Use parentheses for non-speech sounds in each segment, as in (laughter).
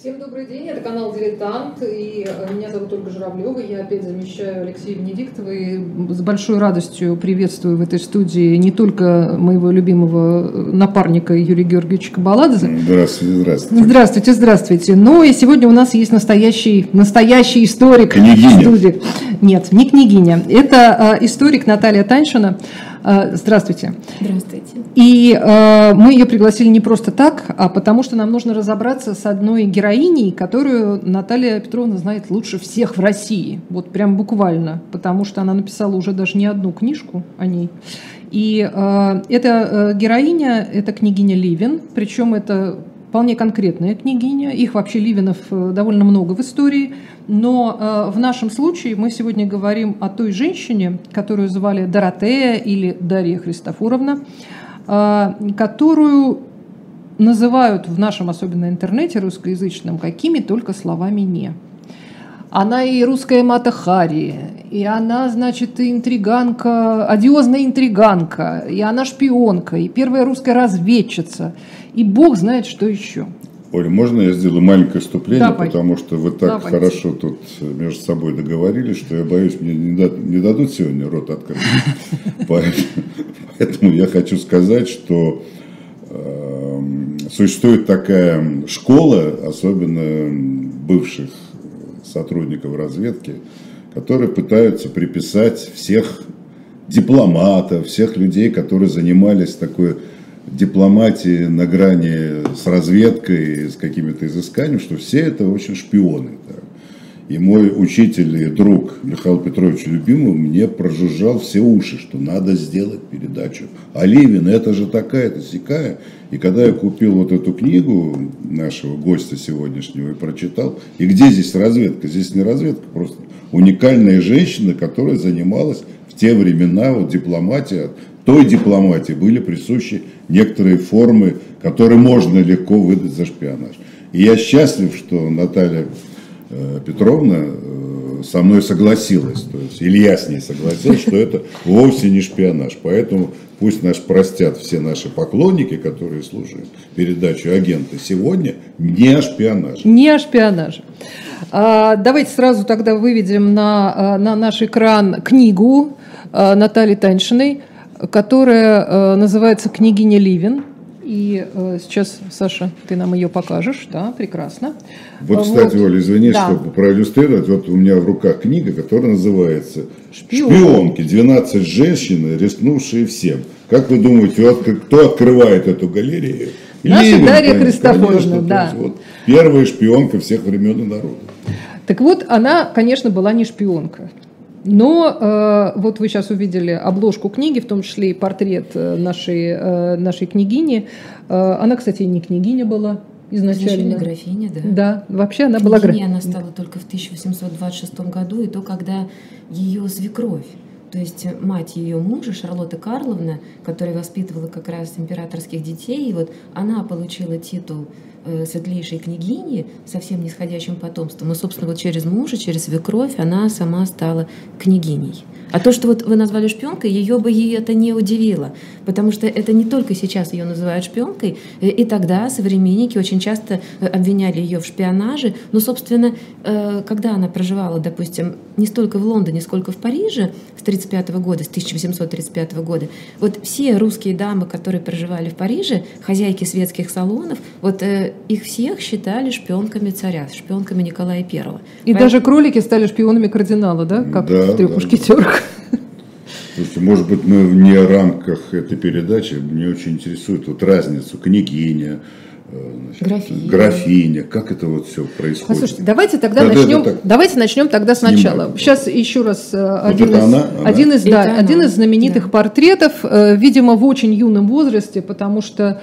Всем добрый день, это канал «Дилетант», и меня зовут Ольга Журавлева, я опять замещаю Алексея Венедиктова, и с большой радостью приветствую в этой студии не только моего любимого напарника Юрия Георгиевича Кабаладзе. Здравствуйте, здравствуйте. Здравствуйте, здравствуйте. Но и сегодня у нас есть настоящий, настоящий историк Княгиня. в студии. Нет, не княгиня, это э, историк Наталья Таньшина. Э, здравствуйте. Здравствуйте. И э, мы ее пригласили не просто так, а потому что нам нужно разобраться с одной героиней, которую Наталья Петровна знает лучше всех в России. Вот прям буквально, потому что она написала уже даже не одну книжку о ней. И э, эта э, героиня, это княгиня Ливин, причем это вполне конкретная княгиня. Их вообще Ливинов э, довольно много в истории. Но э, в нашем случае мы сегодня говорим о той женщине, которую звали Доротея или Дарья Христофоровна, которую называют в нашем, особенно интернете русскоязычном, какими только словами не. Она и русская Мата Хари, и она, значит, и интриганка, одиозная интриганка, и она шпионка, и первая русская разведчица, и бог знает, что еще. Оля, можно я сделаю маленькое вступление, Давай. потому что вы так Давайте. хорошо тут между собой договорились, что я боюсь, мне не, не дадут сегодня рот открыть. (laughs) Поэтому поэтому я хочу сказать, что эм, существует такая школа, особенно бывших сотрудников разведки, которые пытаются приписать всех дипломатов, всех людей, которые занимались такой дипломатией на грани с разведкой, с какими-то изысканиями, что все это очень шпионы. да. И мой учитель и друг Михаил Петрович Любимов мне прожужжал все уши, что надо сделать передачу. А Ливин, это же такая-то сякая. И когда я купил вот эту книгу нашего гостя сегодняшнего и прочитал, и где здесь разведка? Здесь не разведка, просто уникальная женщина, которая занималась в те времена вот дипломатия, той дипломатии были присущи некоторые формы, которые можно легко выдать за шпионаж. И я счастлив, что Наталья э, Петровна э, со мной согласилась, то есть, или я с ней согласился, что это вовсе не шпионаж. Поэтому пусть нас простят все наши поклонники, которые слушают передачу агента сегодня, не о шпионаже. Не о шпионаже. А, Давайте сразу тогда выведем на, а, на наш экран книгу Натальи Таньшиной, которая а, называется «Княгиня Ливин». И а, сейчас, Саша, ты нам ее покажешь, да, прекрасно. Вот, А, кстати, Оля, извини, Да. чтобы проиллюстрировать, вот у меня в руках книга, которая называется Шпион. «Шпионки. 12 женщин, рискнувшие всем». Как вы думаете, вот кто открывает эту галерею? Наша Дарья конечно, Христофоровна, конечно, да. вот первая шпионка всех времен и народов. Так вот, она, конечно, была не шпионка. Но э, вот вы сейчас увидели обложку книги, в том числе и портрет э, нашей, э, нашей княгини. Э, она, кстати, не княгиня была изначально. Изначально графиня, да. Да, вообще она была Княгиней графиня. она стала только в 1826 году, и то, когда ее свекровь, то есть мать ее мужа, Шарлотта Карловна, которая воспитывала как раз императорских детей, и вот она получила титул светлейшей княгини со всем нисходящим потомством. И, собственно, вот через мужа, через свекровь она сама стала княгиней. А то, что вот вы назвали шпионкой, ее бы ей это не удивило, потому что это не только сейчас ее называют шпионкой, э, и тогда современники очень часто э, обвиняли ее в шпионаже. Но, собственно, э, когда она проживала, допустим, не столько в Лондоне, сколько в Париже с 1935 года, с 1835 года, вот все русские дамы, которые проживали в Париже, хозяйки светских салонов, вот э, их всех считали шпионками царя, шпионками Николая I. И Поэтому- даже кролики стали шпионами кардинала, да? Как Да, в трех да, мушкетерах. Слушайте, может быть, мы вне рамках этой передачи, мне очень интересует вот разницу княгиня, значит, Графиня. графиня, как это вот все происходит. Послушайте, давайте тогда это начнем. так Давайте начнем тогда сначала. снимают. Сейчас еще раз э, один, это из, она? Она? один из да, она, один из знаменитых да. портретов, э, видимо, в очень юном возрасте, потому что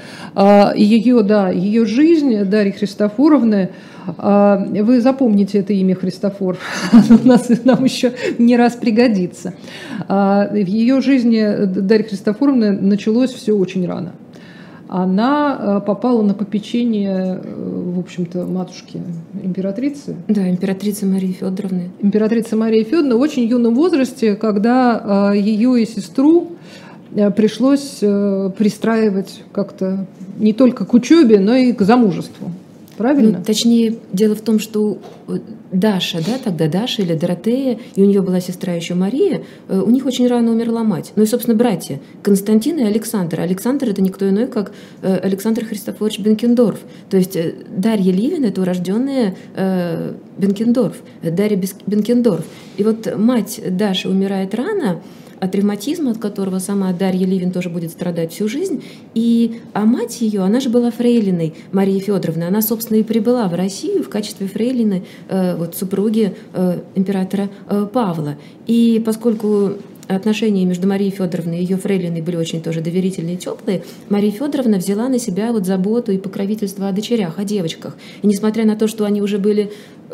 ее, да, ее жизнь Дарьи Христофоровны. э, Вы запомните это имя Христофор, (laughs) оно нас нам еще не раз пригодится. В ее жизни Дарьи Христофоровны началось все очень рано. Она э, попала на попечение, э, в общем-то, матушки императрицы, Да, императрицы Марии Федоровны. императрицы Марии Федоровны в очень юном возрасте, когда э, ее и сестру пришлось пристраивать как-то не только к учебе, но и к замужеству. Правильно? Ну, точнее, дело в том, что э, Даша, да, тогда Даша или Доротея, и у нее была сестра еще Мария, э, у них очень рано умерла мать. Ну и, собственно, братья Константин и Александр. Александр это никто иной, как э, Александр Христофорович Бенкендорф. То есть Дарья Ливин это урожденная Бенкендорф, Дарья Бенкендорф. И вот мать Даши умирает рано, от ревматизма, от которого сама Дарья Ливин тоже будет страдать всю жизнь. И, а мать ее, она же была фрейлиной Марии Федоровны. Она, собственно, и прибыла в Россию в качестве фрейлины э, вот, супруги э, императора э, Павла. И поскольку отношения между Марией Федоровной и ее фрейлиной были очень тоже доверительные и теплые, Мария Федоровна взяла на себя вот заботу и покровительство о дочерях, о девочках. И несмотря на то, что они уже были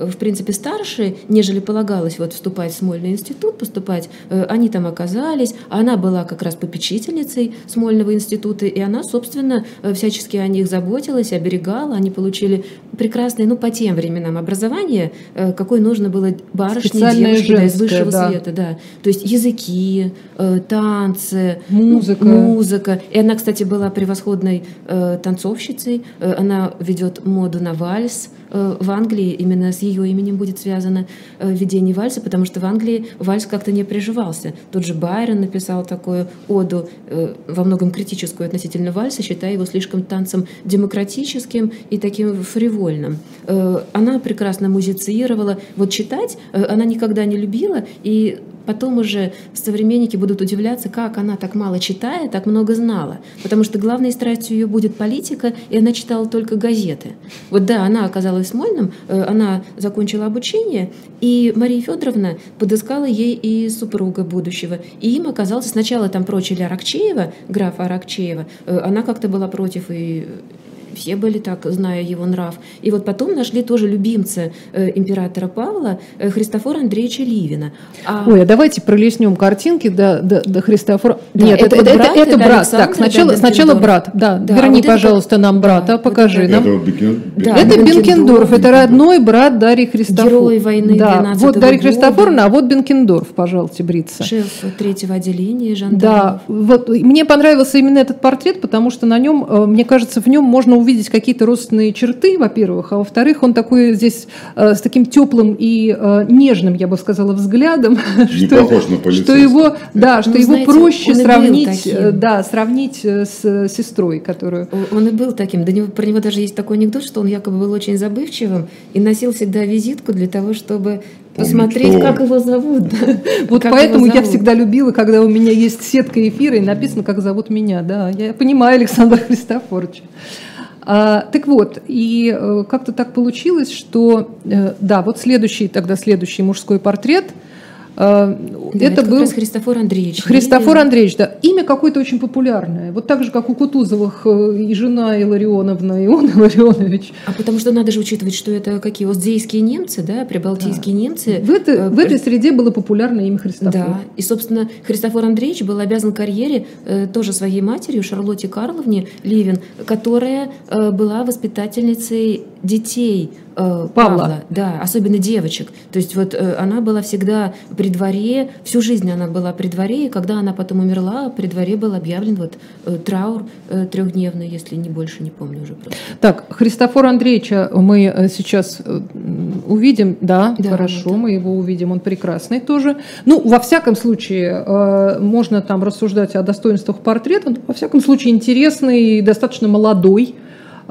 в принципе, старше, нежели полагалось вот вступать в Смольный институт, поступать, э, они там оказались. Она была как раз попечительницей Смольного института, и она, собственно, э, всячески о них заботилась, оберегала. Они получили прекрасное, ну, по тем временам образование, э, какое нужно было барышне, девушке да, из высшего да. света. Да. То есть языки, танцы, музыка. музыка. И она, кстати, была превосходной танцовщицей. Она ведет моду на вальс, Э, в Англии именно с ее именем будет связано э, введение вальса, потому что в Англии вальс как-то не приживался. Тот же Байрон написал такую оду, э, во многом критическую относительно вальса, считая его слишком танцем демократическим и таким фривольным. Она прекрасно музицировала. Вот читать она никогда не любила, и Потом уже современники будут удивляться, как она так мало читает, так много знала. Потому что главной страстью ее будет политика, и она читала только газеты. Вот да, она оказалась Смольным, э, она закончила обучение, и Мария Федоровна подыскала ей и супруга будущего. И им оказался сначала там прочили Аракчеева, графа Аракчеева. Э, она как-то была против и все были так, зная его нрав. И вот потом нашли тоже любимца э, императора Павла, э, Христофора Андреевича Ливина. А... Ой, а давайте пролеснем картинки до, до, до Христофора. Да, Нет, это, это, брат, это, это брат. Так, сначала, сначала брат. Да, да Верни, вот пожалуйста, это... нам брата, да, покажи вот нам. Это, Бекен... да, это Бенкендорф, это родной брат Дарьи Христофора. Герой войны да. Вот Дарья Христофоровна, а вот Бенкендорф, пожалуйте, бриться. Шеф третьего отделения жандармов. Да, вот, мне понравился именно этот портрет, потому что на нем, э, мне кажется, в нем можно увидеть какие-то родственные черты, во-первых, а во-вторых, он такой здесь э, с таким теплым и э, нежным, я бы сказала, взглядом, (laughs) Не что, похож на что его, да, что ну, его знаете, проще сравнить, э, да, сравнить э, с сестрой, которую. Он и был таким. До него, про него даже есть такой анекдот, что он якобы был очень забывчивым и носил всегда визитку для того, чтобы посмотреть, как его зовут. (laughs) Вот поэтому я всегда любила, когда у меня есть сетка эфира и написано, как зовут меня. Да, я понимаю Александра (laughs) Христофоровича. А, так вот, и э, как-то так получилось, что, э, да, вот следующий, тогда следующий мужской портрет – да, это, это был Христофор Андреевич. Христофор Или... Андреевич, да. Имя какое-то очень популярное. Вот так же, как у Кутузовых э, и жена Иларионовна, и он Иларионович. А потому что надо же учитывать, что это какие оздейские немцы, да, прибалтийские да. немцы. В, это, в этой среде было популярное имя Христофор. Да, и, собственно, Христофор Андреевич был обязан карьере э, тоже своей матерью, Шарлотте Карловне Ливин, которая э, была воспитательницей детей Э, Павла. Павла, да, особенно девочек. То есть вот э, она была всегда при дворе, всю жизнь она была при дворе, и когда она потом умерла, при дворе был объявлен вот э, траур трехдневный, если не больше, не помню уже просто. Так, Христофор Андреевича мы сейчас увидим, да, да хорошо, это. мы его увидим, он прекрасный тоже. Ну, во всяком случае, можно там рассуждать о достоинствах портрета, но во всяком случае интересный, достаточно молодой, Э,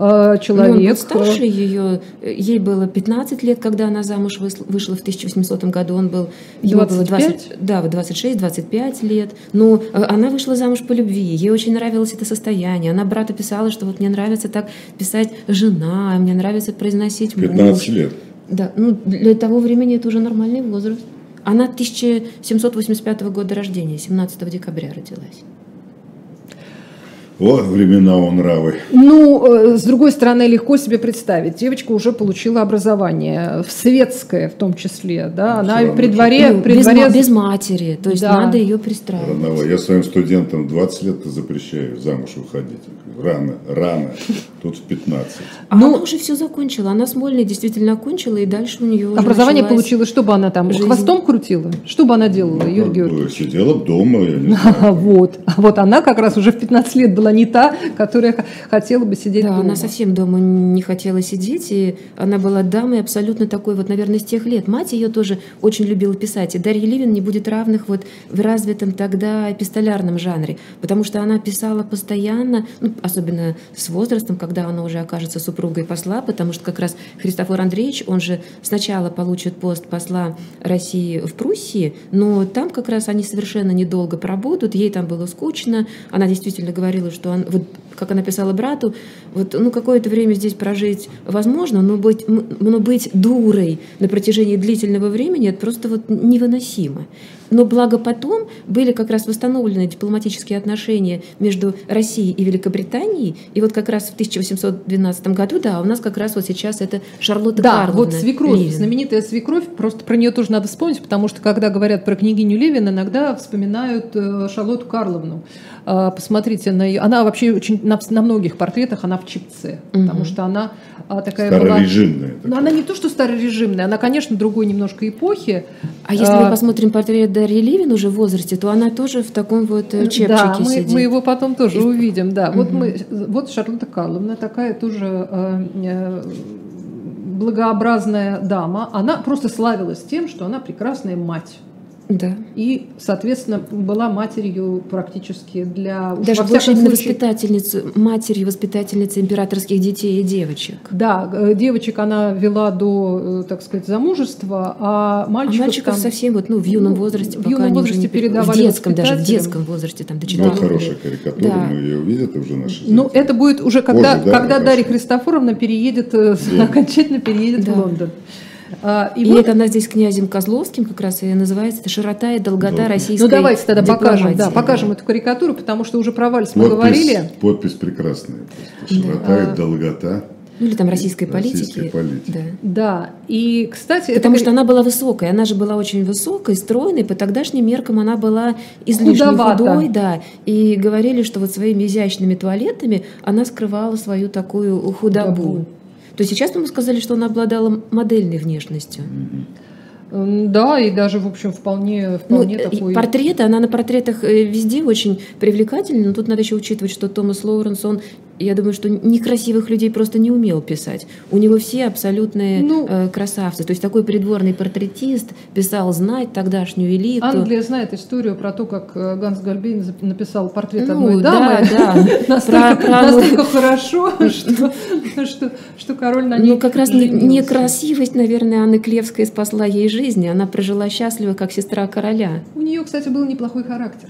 человек. Ну, он был старше ее, ей было 15 лет, когда она замуж вышла в 1800 году, он был, ему 25? было 20, да, 26-25 лет, но э, она вышла замуж по любви, ей очень нравилось это состояние, она брату писала, что вот мне нравится так писать жена, мне нравится произносить 15 муж. лет. Да, ну для того времени это уже нормальный возраст. Она 1785 года рождения, 17 декабря родилась. О, времена он нравы. Ну, э, с другой стороны, легко себе представить. Девочка уже получила образование, светское в том числе. Да? Она при дворе... Ну, при без, дворе... без матери, то есть да. надо ее пристраивать. Раново. Я своим студентам 20 лет запрещаю замуж выходить. Рано, рано. Тут в 15. А ну, она уже все закончила. Она Смольный действительно окончила, и дальше у нее Образование получилось, чтобы она там жизнь. хвостом крутила? Что бы она делала, ну, Юрий Георгиевич? Сидела дома, я не знаю. (laughs) Вот. А вот она как раз уже в 15 лет была не та, которая хотела бы сидеть да, дома. она совсем дома не хотела сидеть, и она была дамой абсолютно такой, вот, наверное, с тех лет. Мать ее тоже очень любила писать, и Дарья Ливин не будет равных вот в развитом тогда эпистолярном жанре, потому что она писала постоянно, ну, особенно с возрастом, когда она уже окажется супругой посла, потому что как раз Христофор Андреевич, он же сначала получит пост посла России в Пруссии, но там как раз они совершенно недолго пробудут, ей там было скучно, она действительно говорила, что он, вот как она писала брату, вот, ну, какое-то время здесь прожить возможно, но быть, но быть дурой на протяжении длительного времени это просто вот невыносимо. Но благо потом были как раз восстановлены дипломатические отношения между Россией и Великобританией. И вот как раз в 1812 году, да, у нас как раз вот сейчас это Шарлотта да, Карловна вот свекровь, Левин. знаменитая свекровь, просто про нее тоже надо вспомнить, потому что когда говорят про княгиню Левин, иногда вспоминают э, Шарлотту Карловну. А, посмотрите на ее, она вообще очень на, на многих портретах она в чипце, угу. потому что она а, такая старорежимная. Была, но она не то что старорежимная, она, конечно, другой немножко эпохи. А если а, мы посмотрим портрет Дарьи Ливин уже в возрасте, то она тоже в таком вот э, чепчике да, мы, сидит. мы его потом тоже И... увидим, да. Угу. Вот мы, вот Шарлотта Карловна такая тоже э, э, благообразная дама. Она просто славилась тем, что она прекрасная мать. Да. И, соответственно, была матерью практически для... Даже больше случае... воспитательницей, матерью воспитательницы императорских детей и девочек. Да, э, девочек она вела до, э, так сказать, замужества, а мальчиков... А мальчиков там, совсем вот, ну, в юном возрасте, в юном возрасте не передавали В детском даже, в детском возрасте, там, до 4 ну, хорошая карикатура, да. мы ее увидят уже наши Ну, это будет уже, когда, Позже, да, когда Дарья Христофоровна переедет. Э, (laughs) окончательно переедет да. в Лондон. А, и, и вот... это она здесь князем Козловским как раз и называется, это широта и долгота да. российской Ну давайте тогда покажем, да, покажем эту карикатуру, потому что уже про вальс мы говорили. Подпись прекрасная, широта да. и долгота. Ну или там российской, российской политики. политики. Да. да. И, кстати... Потому это... что она была высокой. Она же была очень высокой, стройной. По тогдашним меркам она была излишне Худовато. худой. Да. И говорили, что вот своими изящными туалетами она скрывала свою такую худобу. худобу то сейчас мы сказали, что она обладала модельной внешностью. Да, и даже, в общем, вполне, вполне ну, такой... Портреты, она на портретах э, везде очень привлекательна, но тут надо еще учитывать, что Томас Лоуренс, он я думаю, что некрасивых людей просто не умел писать. У него все абсолютные ну, э, красавцы. То есть такой придворный портретист писал знать тогдашнюю элиту. Англия знает историю про то, как э, Ганс Гальбейн написал портрет ну, одной дамы. Да, (laughs) да. Настолько хорошо, (laughs) что король на ней Ну, как раз некрасивость, наверное, Анны Клевской спасла ей жизнь. Она прожила счастливо, как сестра короля. У нее, кстати, был неплохой характер.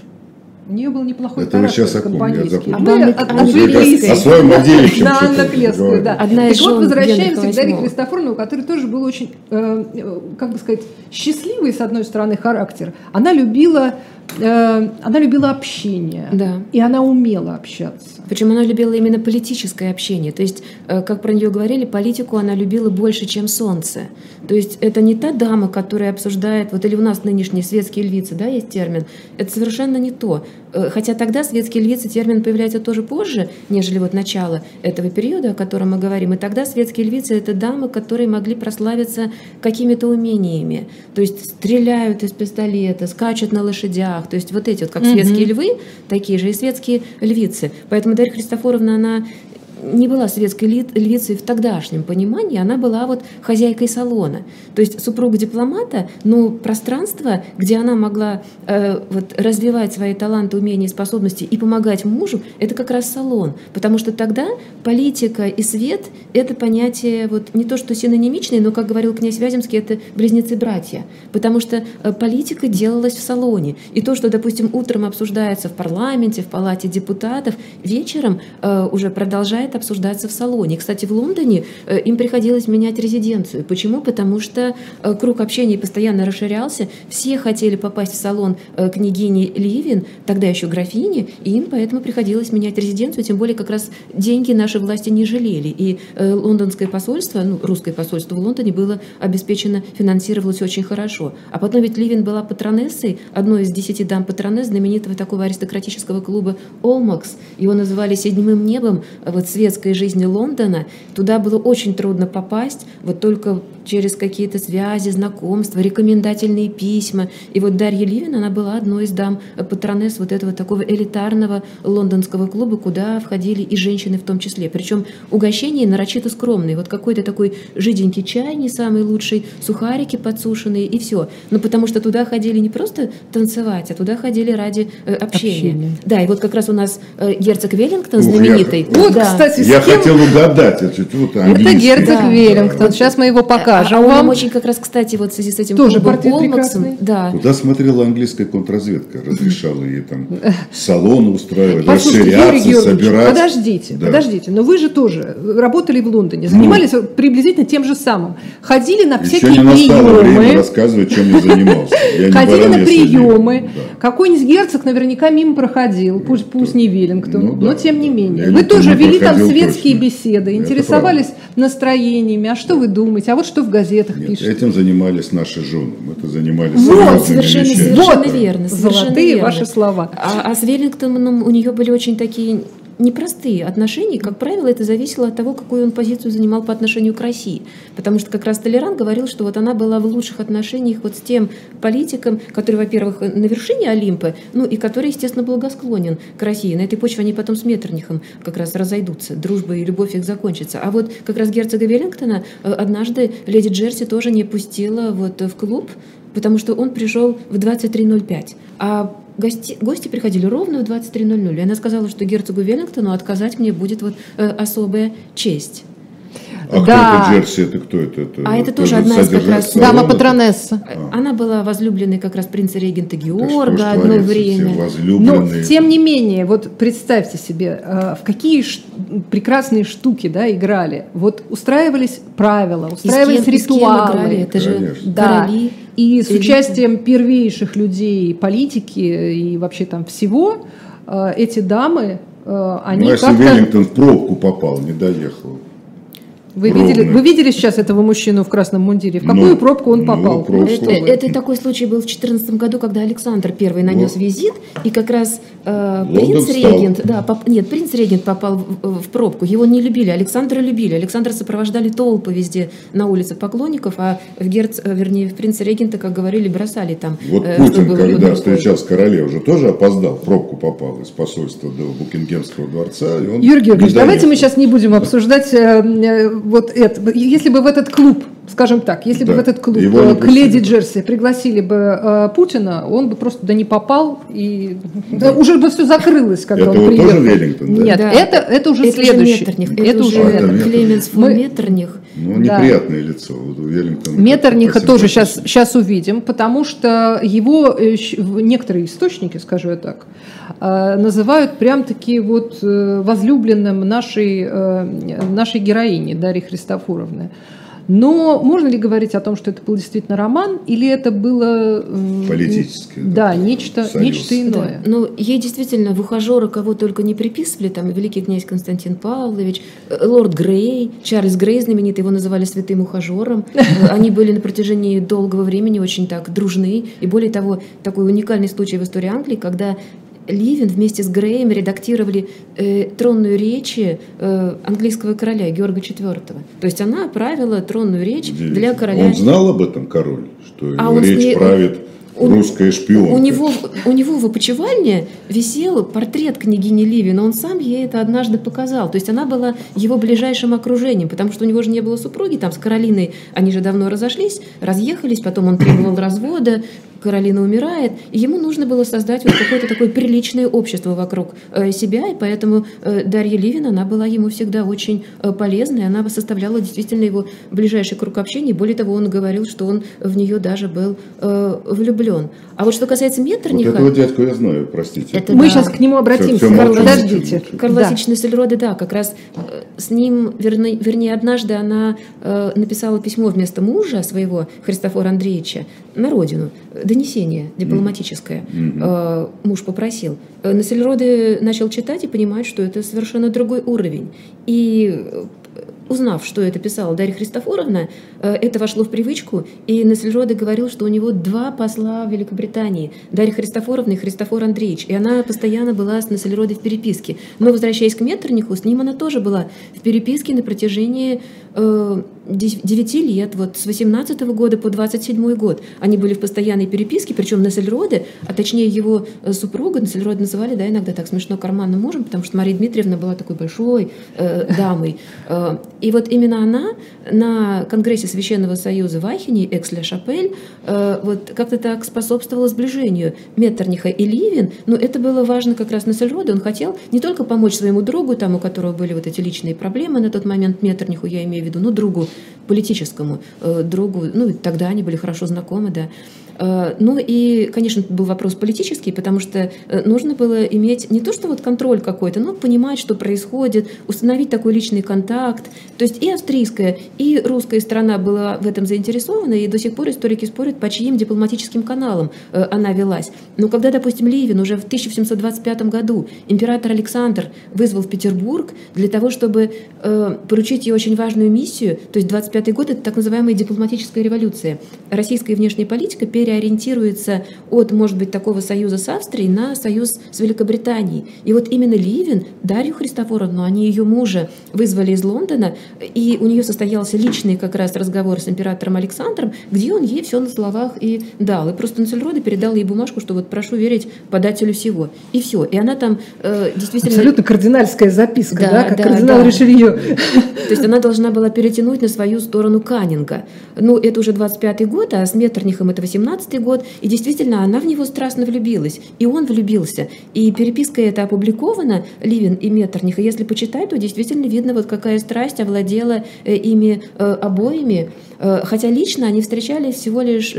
У нее был неплохой Это характер. сейчас о ком? Я запутал. О своем отделе Да, Анна Клевская, да. Одна из так вот, возвращаемся к Дарье Христофоровне, у которой тоже был очень, э, э, как бы сказать, счастливый, с одной стороны, характер. Она любила она любила общение, да. и она умела общаться. Причем она любила именно политическое общение. То есть, э, как про нее говорили, политику она любила больше, чем солнце. То есть это не та дама, которая обсуждает, вот или у нас нынешние светские львицы, да, есть термин. Это совершенно не то. Э, хотя тогда светские львицы термин появляется тоже позже, нежели вот начало этого периода, о котором мы говорим. И тогда светские львицы это дамы, которые могли прославиться какими-то умениями. То есть стреляют из пистолета, скачут на лошадях, то есть вот эти вот, как светские львы, такие же и светские львицы. Поэтому Дарья Христофоровна, она не была светской львицей в тогдашнем понимании, она была вот хозяйкой салона. То есть супруга дипломата, но пространство, где она могла э, вот, развивать свои таланты, умения, способности и помогать мужу, это как раз салон. Потому что тогда политика и свет – это понятие вот, не то что синонимичные, но, как говорил князь Вяземский, это близнецы-братья. Потому что э, политика делалась в салоне. И то, что, допустим, утром обсуждается в парламенте, в палате депутатов, вечером э, уже продолжает начинает обсуждаться в салоне. Кстати, в Лондоне э, им приходилось менять резиденцию. Почему? Потому что э, круг общения постоянно расширялся, все хотели попасть в салон э, княгини Ливин, тогда еще графини, и им поэтому приходилось менять резиденцию, тем более как раз деньги наши власти не жалели. И лондонское посольство, ну, русское посольство в Лондоне было обеспечено, финансировалось очень хорошо. А потом ведь Ливин была патронессой, одной из десяти дам патронесс знаменитого такого аристократического клуба «Олмакс». Его называли «седьмым небом», вот светской жизни Лондона. Туда было очень трудно попасть. Вот только через какие-то связи, знакомства, рекомендательные письма. И вот Дарья Ливин, она была одной из дам э, патронесс вот этого такого элитарного лондонского клуба, куда входили и женщины в том числе. Причем угощения нарочито скромные. Вот какой-то такой жиденький чай, не самый лучший, сухарики подсушенные и все. Но потому что туда ходили не просто танцевать, а туда ходили ради э, общения. общения. Да, и вот как раз у нас э, герцог Веллингтон знаменитый. Вот, да. кстати, я кем... хотел угадать. Это, вот, это герцог да. Веллингтон. Сейчас мы его покажем. А, а вам. очень как раз, кстати, вот в связи с этим тоже портрет прекрасный. Да. Куда смотрела английская контрразведка, разрешала ей там (laughs) салоны устраивать, расширяться, собирать. Подождите, да. подождите, но вы же тоже работали в Лондоне, занимались ну, приблизительно тем же самым. Ходили на всякие еще не приемы. время рассказывать, чем я занимался. Я Ходили на приемы. Какой-нибудь герцог наверняка мимо проходил, пусть, пусть не Веллингтон, ну, но тем не менее. Вы тоже вели там светские беседы, интересовались настроениями, а что вы думаете, а вот что в газетах пишут. Этим занимались наши жены, мы это занимались вот, совершенно, совершенно верно. Совершенно Золотые верно. ваши слова. А, а с Веллингтоном у нее были очень такие непростые отношения. Как правило, это зависело от того, какую он позицию занимал по отношению к России. Потому что как раз Толеран говорил, что вот она была в лучших отношениях вот с тем политиком, который, во-первых, на вершине Олимпа, ну и который, естественно, благосклонен к России. На этой почве они потом с Меттернихом как раз разойдутся. Дружба и любовь их закончится. А вот как раз герцога Веллингтона э, однажды леди Джерси тоже не пустила вот в клуб, потому что он пришел в 23.05. А гости, гости приходили ровно в 23.00. И она сказала, что герцогу Веллингтону отказать мне будет вот, э, особая честь. А да. кто это Джерси? Это кто это? это а это тоже одна из как раз... Дама патронесса. А. Она была возлюбленной как раз принца-регента Георга одно время. Но, тем не менее, вот представьте себе, э, в какие прекрасные штуки да, играли. Вот устраивались правила, устраивались и с кем, ритуалы. И с кем играли? Это же да. короли. И с участием первейших людей политики и вообще там всего, э, эти дамы, они ну, как-то... Веллингтон в пробку попал, не доехал. Вы видели, вы видели сейчас этого мужчину в красном мундире? В какую ну, пробку он попал? Ну, это, это такой случай был в 2014 году, когда Александр первый нанес вот. визит, и как раз э, принц Регент, да, поп, нет, принц Регент попал в, в пробку. Его не любили, Александра любили. Александра сопровождали толпы везде на улице поклонников, а в герц, э, вернее, в принца Регента, как говорили, бросали там. Вот э, Путин, когда другой. встречал с королевой, уже тоже опоздал, в пробку попал из посольства до Букингемского дворца. И он Юрий Георгиевич, давайте мы сейчас не будем обсуждать э, э вот это, если бы в этот клуб, скажем так, если да. бы в этот клуб Его к леди Джерси пригласили бы э, Путина, он бы просто да не попал и (laughs) да. уже бы все закрылось, когда это он приехал. тоже Веллингтон, да? Нет, да. это это уже это следующий. Уже Меттерних. Это, это уже а, Клеменс фон Мы... Меттерних. Ну, неприятное да. лицо. Вот Веллингтон Меттерниха тоже сейчас, сейчас увидим, потому что его э, некоторые источники, скажу я так, э, называют прям таки вот э, возлюбленным нашей, нашей героини Дарьи Христофоровны. Но можно ли говорить о том, что это был действительно роман, или это было политическое? Да, да нечто, нечто иное. Да. Но ей действительно в ухажеры кого только не приписывали, там великий князь Константин Павлович, э, лорд Грей, Чарльз Грей знаменитый, его называли святым ухажером. (laughs) Они были на протяжении долгого времени очень так дружны. И более того, такой уникальный случай в истории Англии, когда Ливин вместе с Греем редактировали э, тронную речь э, английского короля Георга IV. То есть она правила тронную речь для короля. Он знал об этом король, что а его речь ней... правит у, русская шпионка. У него, у него в опочивальне висел портрет княгини Ливи, но он сам ей это однажды показал. То есть она была его ближайшим окружением, потому что у него же не было супруги, там с Каролиной они же давно разошлись, разъехались, потом он требовал (coughs) развода, Каролина умирает, и ему нужно было создать вот какое-то такое приличное общество вокруг э, себя, и поэтому э, Дарья Ливина, она была ему всегда очень э, полезной, она составляла действительно его ближайший круг общения, более того, он говорил, что он в нее даже был влюблен. А вот что касается Меттерниха... Вот этого дядьку я знаю, простите. Это, Мы да. сейчас к нему обратимся. Все, все Карл, подождите. Карл да. Сельроды, да, как раз с ним, вернее, вернее, однажды она написала письмо вместо мужа своего, Христофора Андреевича, на родину донесение дипломатическое mm-hmm. муж попросил. Э, Насельроды начал читать и понимать, что это совершенно другой уровень. И э, узнав, что это писала Дарья Христофоровна, это вошло в привычку, и Наслероды говорил, что у него два посла в Великобритании, Дарья Христофоровна и Христофор Андреевич, и она постоянно была с Наслеродой в переписке. Но, возвращаясь к Меттерниху, с ним она тоже была в переписке на протяжении 9 лет, вот с 18 года по 27 год. Они были в постоянной переписке, причем Нессельроде, а точнее его супруга, Нессельроде называли, да, иногда так смешно, карманным мужем, потому что Мария Дмитриевна была такой большой э, дамой. Э, и вот именно она на Конгрессе Священного Союза в Ахене, Экс-Ля-Шапель, э, вот как-то так способствовала сближению Меттерниха и Ливин. Но это было важно как раз Нессельроде. Он хотел не только помочь своему другу, там, у которого были вот эти личные проблемы на тот момент, Меттерниху я имею в виду, но другу политическому э, другу, ну, тогда они были хорошо знакомы, да, ну и, конечно, был вопрос политический, потому что э, нужно было иметь не то, что вот контроль какой-то, но понимать, что происходит, установить такой личный контакт. То есть и австрийская, и русская страна была в этом заинтересована, и до сих пор историки спорят, по чьим дипломатическим каналам э, она велась. Но когда, допустим, Ливин уже в 1725 году император Александр вызвал в Петербург для того, чтобы поручить ей очень важную миссию, то есть 25 год – это так называемая дипломатическая революция. Российская внешняя политика переориентируется от, может быть, такого союза с Австрией на союз с Великобританией. И вот именно Ливин, Дарью Христофоровну, они ее мужа вызвали из Лондона, и у нее состоялся личный как раз разговор с императором Александром, где он ей все на словах и дал. И просто Нацельрода передал ей бумажку, что вот прошу верить подателю всего. И все. И она там э, действительно... Абсолютно кардинальская записка, да, да как да, кардинал да. Ришелье. (laughs) То есть она должна была перетянуть на свою сторону Каннинга. Ну, это уже 25-й год, а с Меттернихом это 18 17 год, и действительно она в него страстно влюбилась, и он влюбился. И переписка эта опубликована, Ливин и Меттерних, и если почитать, то действительно видно, вот какая страсть овладела э, ими э, обоими, э, хотя лично они встречались всего лишь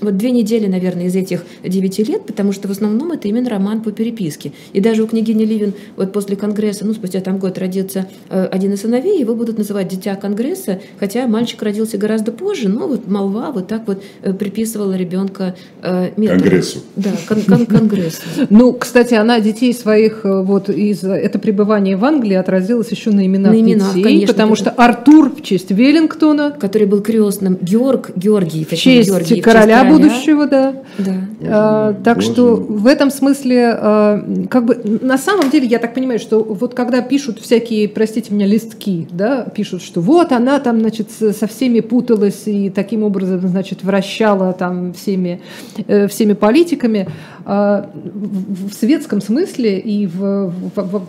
вот две недели, наверное, из этих девяти лет, потому что в основном это именно роман по переписке. И даже у княгини Ливин вот после Конгресса, ну, спустя там год родится э, один из сыновей, его будут называть «дитя Конгресса», хотя мальчик родился гораздо позже, но вот молва вот так вот э, приписывала ребенка э, Конгрессу. Да, кон кон Конгрессу. (laughs) Ну, кстати, она детей своих э, вот из это пребывания в Англии отразилась еще на именах, на именах детей, конечно, потому что Артур в честь Веллингтона, который был крестным, Георг, Георгий, в честь Георгий, короля будущего, да. да. А, так Боже. что в этом смысле, а, как бы, на самом деле, я так понимаю, что вот когда пишут всякие, простите меня, листки, да, пишут, что вот она там, значит, со всеми путалась и таким образом, значит, вращала там всеми, э, всеми политиками, а, в светском смысле и в, в,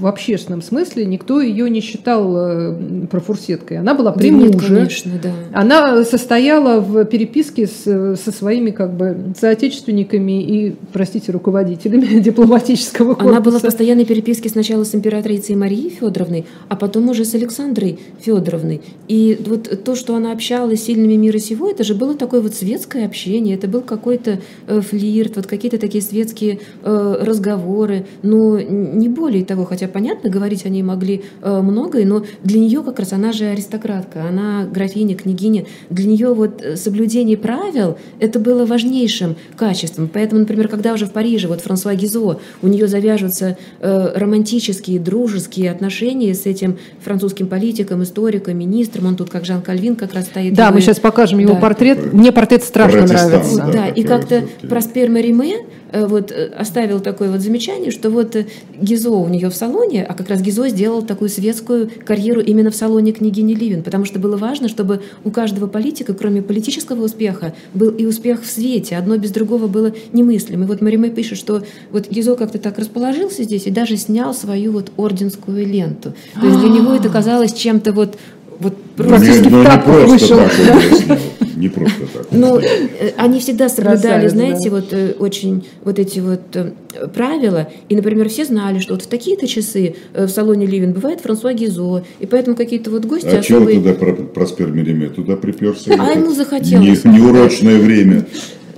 в общественном смысле никто ее не считал э, профурсеткой. Она была при да муже. конечно, да. Она состояла в переписке с, со своими как бы соотечественниками и, простите, руководителями (laughs) дипломатического корпуса. Она была в постоянной переписке сначала с императрицей Марией Федоровной, а потом уже с Александрой Федоровной. И вот то, что она общалась с сильными мира сего, это же было такое вот светское общение, это был какой-то э, флирт, вот какие-то такие светские э, разговоры, но не более того, хотя понятно, говорить они могли э, многое, но для нее как раз она же аристократка, она графиня, княгиня, для нее вот соблюдение правил это было важнейшим качеством. Поэтому, например, когда уже в Париже, вот Франсуа Гизо, у нее завяжутся э, романтические, дружеские отношения с этим французским политиком, историком, министром, он тут как Жан Кальвин как раз стоит. Да, мы сейчас покажем его да. портрет. Мне портрет страшно нравится. Да, да и как-то Проспер Мариме Э, вот э, оставил такое вот замечание, что вот э, Гизо у нее в салоне, а как раз Гизо сделал такую светскую карьеру именно в салоне княгини Ливин, потому что было важно, чтобы у каждого политика, кроме политического успеха, был и успех в свете. Одно без другого было немыслимо. И вот Мариме пишет, что вот Гизо как-то так расположился здесь и даже снял свою вот орденскую ленту. То есть для него это казалось чем-то вот вот практически ну, не, так не вышел. Так (laughs) не просто так. Ну, э, они всегда соблюдали, знаете, вот э, очень вот эти вот э, правила. И, например, все знали, что вот в такие-то часы в салоне Ливен бывает Франсуа Гизо, и поэтому какие-то вот гости а особые... чего туда Проспер Мериме? Туда приперся? А ему захотелось. Не, неурочное время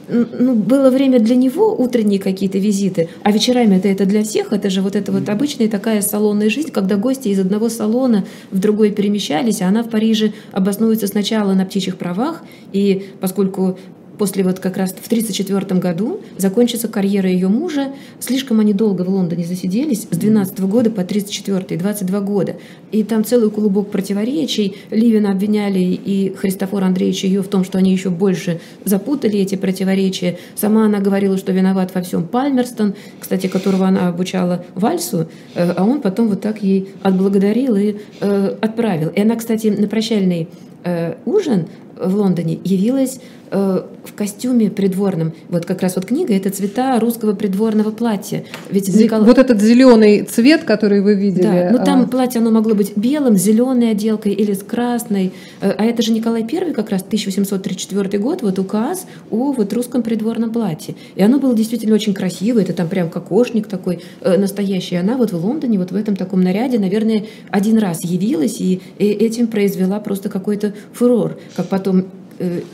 ну, было время для него, утренние какие-то визиты, а вечерами это, это для всех, это же вот эта вот обычная такая салонная жизнь, когда гости из одного салона в другой перемещались, а она в Париже обоснуется сначала на птичьих правах, и поскольку после вот как раз в 1934 году закончится карьера ее мужа. Слишком они долго в Лондоне засиделись, с 12 года по 34 22 года. И там целый клубок противоречий. Ливина обвиняли и Христофор Андреевич ее в том, что они еще больше запутали эти противоречия. Сама она говорила, что виноват во всем Пальмерстон, кстати, которого она обучала вальсу, э, а он потом вот так ей отблагодарил и э, отправил. И она, кстати, на прощальный э, ужин в Лондоне явилась в костюме придворном. Вот как раз вот книга – это цвета русского придворного платья. Ведь Никол... Вот этот зеленый цвет, который вы видели. Да, но ну, там а... платье, оно могло быть белым, зеленой отделкой или с красной. Э, а это же Николай I, как раз 1834 год, вот указ о вот русском придворном платье. И оно было действительно очень красивое, это там прям кокошник такой э, настоящий. Она вот в Лондоне вот в этом таком наряде, наверное, один раз явилась и, этим произвела просто какой-то фурор. Как потом Э,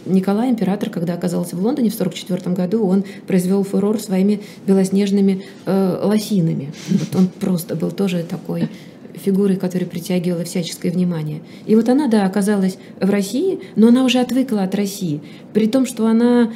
Николай, император, когда оказался в Лондоне в 1944 году, он произвел фурор своими белоснежными э, лосинами. Вот он просто был тоже такой фигурой, которая притягивала всяческое внимание. И вот она, да, оказалась в России, но она уже отвыкла от России, при том, что она...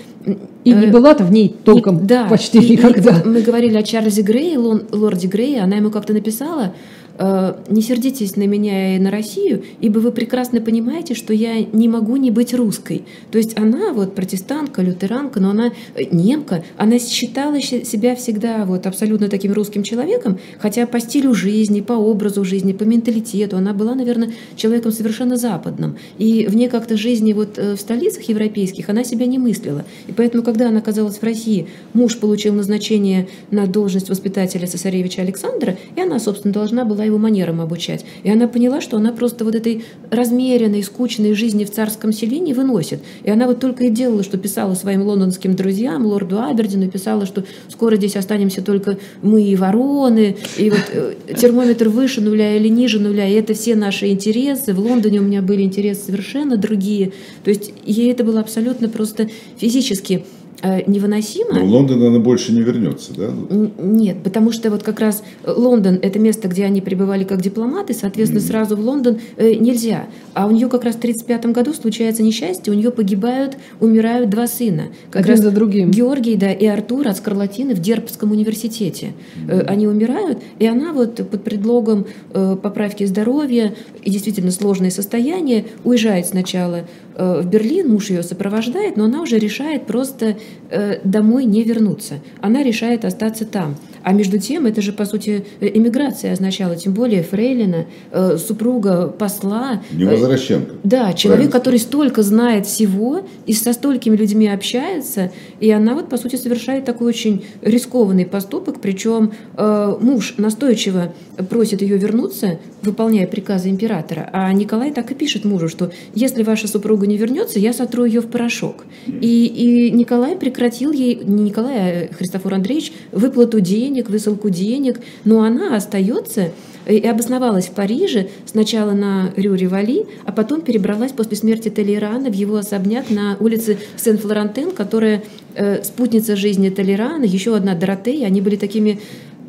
И не э, была-то в ней толком да, почти и, никогда. И, мы говорили о Чарльзе Грее, лорде Грее, она ему как-то написала, Э, не сердитесь на меня и на Россию, ибо вы прекрасно понимаете, что я не могу не быть русской. То есть она вот протестантка, лютеранка, но она э, немка, она считала себя всегда вот абсолютно таким русским человеком, хотя по стилю жизни, по образу жизни, по менталитету она была, наверное, человеком совершенно западным. И вне как-то жизни вот э, в столицах европейских она себя не мыслила. И поэтому, когда она оказалась в России, муж получил назначение на должность воспитателя цесаревича Александра, и она, собственно, должна была его манерам обучать. И она поняла, что она просто вот этой размеренной, скучной жизни в царском селе не выносит. И она вот только и делала, что писала своим лондонским друзьям, лорду Абердину, писала, что скоро здесь останемся только мы и вороны, и вот э, термометр выше нуля или ниже нуля, и это все наши интересы. В Лондоне у меня были интересы совершенно другие. То есть ей это было абсолютно просто физически невыносимо. Но в Лондон она больше не вернется, да? Нет, потому что вот как раз Лондон – это место, где они пребывали как дипломаты, соответственно, mm. сразу в Лондон э, нельзя. А у нее как раз в 1935 году случается несчастье, у нее погибают, умирают два сына. Как Один раз за другим. Георгий да, и Артур от скарлатины в Дербском университете. Mm. Они умирают, и она вот под предлогом поправки здоровья и действительно сложное состояние уезжает сначала в Берлин, муж ее сопровождает, но она уже решает просто Э, домой не вернуться. Она решает остаться там. А между тем, это же, по сути, эмиграция означала, тем более Фрейлина, э, супруга посла. Невозвращенка. Э, да, человек, который столько знает всего и со столькими людьми общается. И она вот, по сути, совершает такой очень рискованный поступок. Причем э, муж настойчиво просит ее вернуться, выполняя приказы императора. А Николай так и пишет мужу, что если ваша супруга не вернется, я сотру ее в порошок. И, и Николай прекратил ей, не Николай, а Христофор Андреевич, выплату денег, высылку денег, но она остается и обосновалась в Париже сначала на Рю-Ревали, а потом перебралась после смерти Толерана в его особняк на улице Сен-Флорентен, которая э, спутница жизни Толерана, еще одна Доротея, они были такими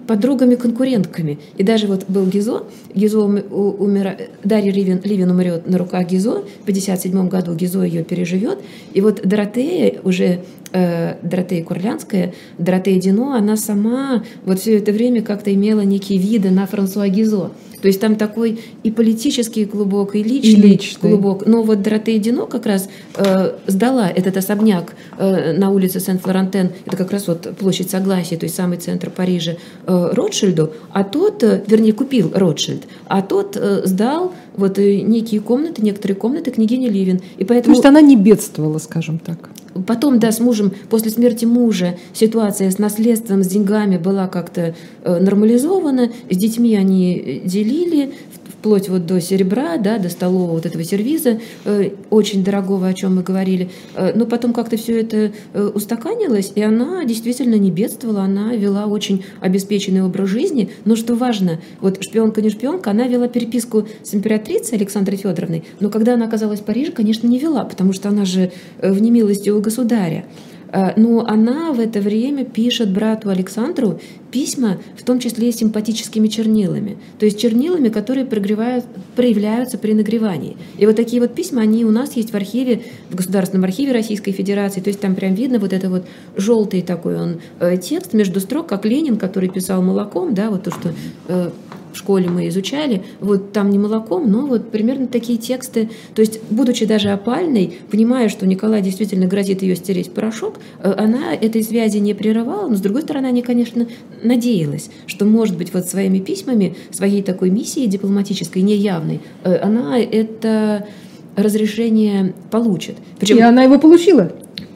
подругами-конкурентками. И даже вот был Гизо, Гизо умер, Дарья Ливин, Ливин умрет на руках Гизо, в 57 году Гизо ее переживет. И вот Доротея, уже э, Доротея Курлянская, Доротея Дино, она сама вот все это время как-то имела некие виды на Франсуа Гизо. То есть там такой и политический клубок, и личный, и личный. клубок. Но вот Доротея Дино как раз э, сдала этот особняк э, на улице Сен-Флорентен, это как раз вот площадь Согласия, то есть самый центр Парижа, э, Ротшильду, а тот, э, вернее, купил Ротшильд, а тот э, сдал вот э, некие комнаты, некоторые комнаты княгини Ливин. И поэтому... То есть она не бедствовала, скажем так. Потом, да, с мужем, после смерти мужа ситуация с наследством, с деньгами была как-то э, нормализована, с детьми они делили, вплоть вот до серебра, да, до столового вот этого сервиза, э, очень дорогого, о чем мы говорили. Э, но потом как-то все это э, устаканилось, и она действительно не бедствовала, она вела очень обеспеченный образ жизни. Но что важно, вот шпионка не шпионка, она вела переписку с императрицей Александрой Федоровной, но когда она оказалась в Париже, конечно, не вела, потому что она же в немилости у государя. Э, но она в это время пишет брату Александру письма, в том числе и симпатическими чернилами. То есть чернилами, которые проявляются при нагревании. И вот такие вот письма, они у нас есть в архиве, в Государственном архиве Российской Федерации. То есть там прям видно вот это вот желтый такой он э, текст между строк, как Ленин, который писал молоком, да, вот то, что э, в школе мы изучали, вот там не молоком, но вот примерно такие тексты. То есть, будучи даже опальной, понимая, что Николай действительно грозит ее стереть порошок, э, она этой связи не прерывала, но с другой стороны, она, конечно, надеялась, что, может быть, вот своими письмами, своей такой миссией дипломатической, неявной, э, она это разрешение получит. Причем... И она его получила?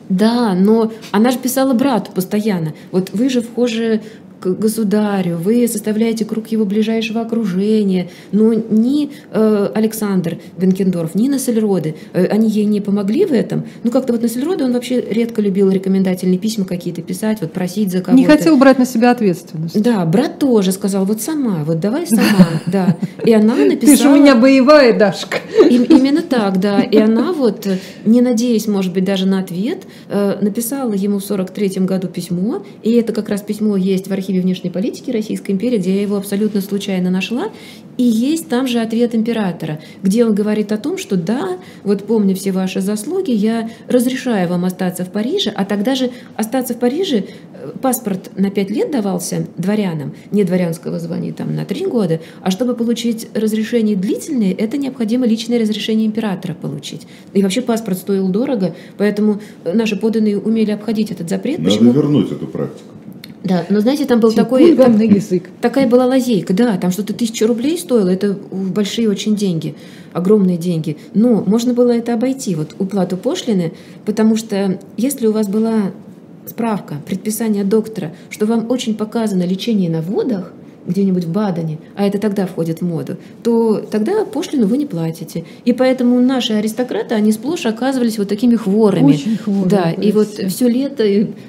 Да, но она же писала брату постоянно. Вот вы же вхожи к государю, вы составляете круг его ближайшего окружения. Но ни э, Александр Бенкендорф, ни Нассельроды, э, они ей не помогли в этом. Ну, как-то вот Нассельроды, он вообще редко любил рекомендательные письма какие-то писать, вот просить за кого-то. Не хотел брать на себя ответственность. Да, брат тоже сказал, вот сама, вот давай сама, (laughs) да. И она написала... Ты же у меня боевая, Дашка. Именно так, да. И она вот, не надеясь, может быть, даже на ответ, э, написала ему в 43 году письмо, и это как раз письмо есть в архиве архиве внешней политики Российской империи, где я его абсолютно случайно нашла. И есть там же ответ императора, где он говорит о том, что да, вот помня все ваши заслуги, я разрешаю вам остаться в Париже, а тогда же остаться в Париже э, паспорт на пять лет давался дворянам, не дворянского звания там на три года, а чтобы получить разрешение длительное, это необходимо личное разрешение императора получить. И вообще паспорт стоил дорого, поэтому наши подданные умели обходить этот запрет. Надо Почему? вернуть эту практику. Да, но знаете, там был такой... (laughs) Там, язык. Такая была лазейка, да, там что-то тысяча рублей стоило, это большие очень деньги, огромные деньги. Но можно было это обойти, вот уплату пошлины, потому что если у вас была справка, предписание доктора, что вам очень показано лечение на водах, где-нибудь в Бадене, а это тогда входит в моду, то тогда пошлину вы не платите. И поэтому наши аристократы, они сплошь оказывались вот такими хворами. Очень хворы. Да, и вот все лето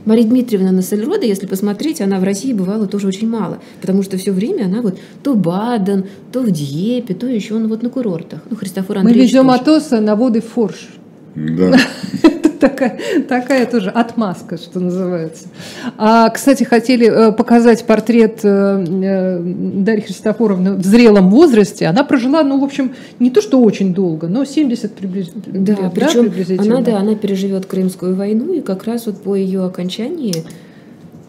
Мария Дмитриевна Нассельрода, если посмотреть, она в России бывала тоже очень мало, потому что все время она вот то Баден, то в Дьепе, то еще ну, вот на курортах. Ну, Христофор Андреевич Мы везем Атоса на воды Форш. Да. (laughs) такая, такая тоже отмазка, что называется. А, кстати, хотели э, показать портрет э, э, Дарьи Христофоровны в зрелом возрасте. Она прожила, ну, в общем, не то, что очень долго, но 70 приблизительно. Да, да причем приблизительно. она, да, она переживет Крымскую войну, и как раз вот по ее окончании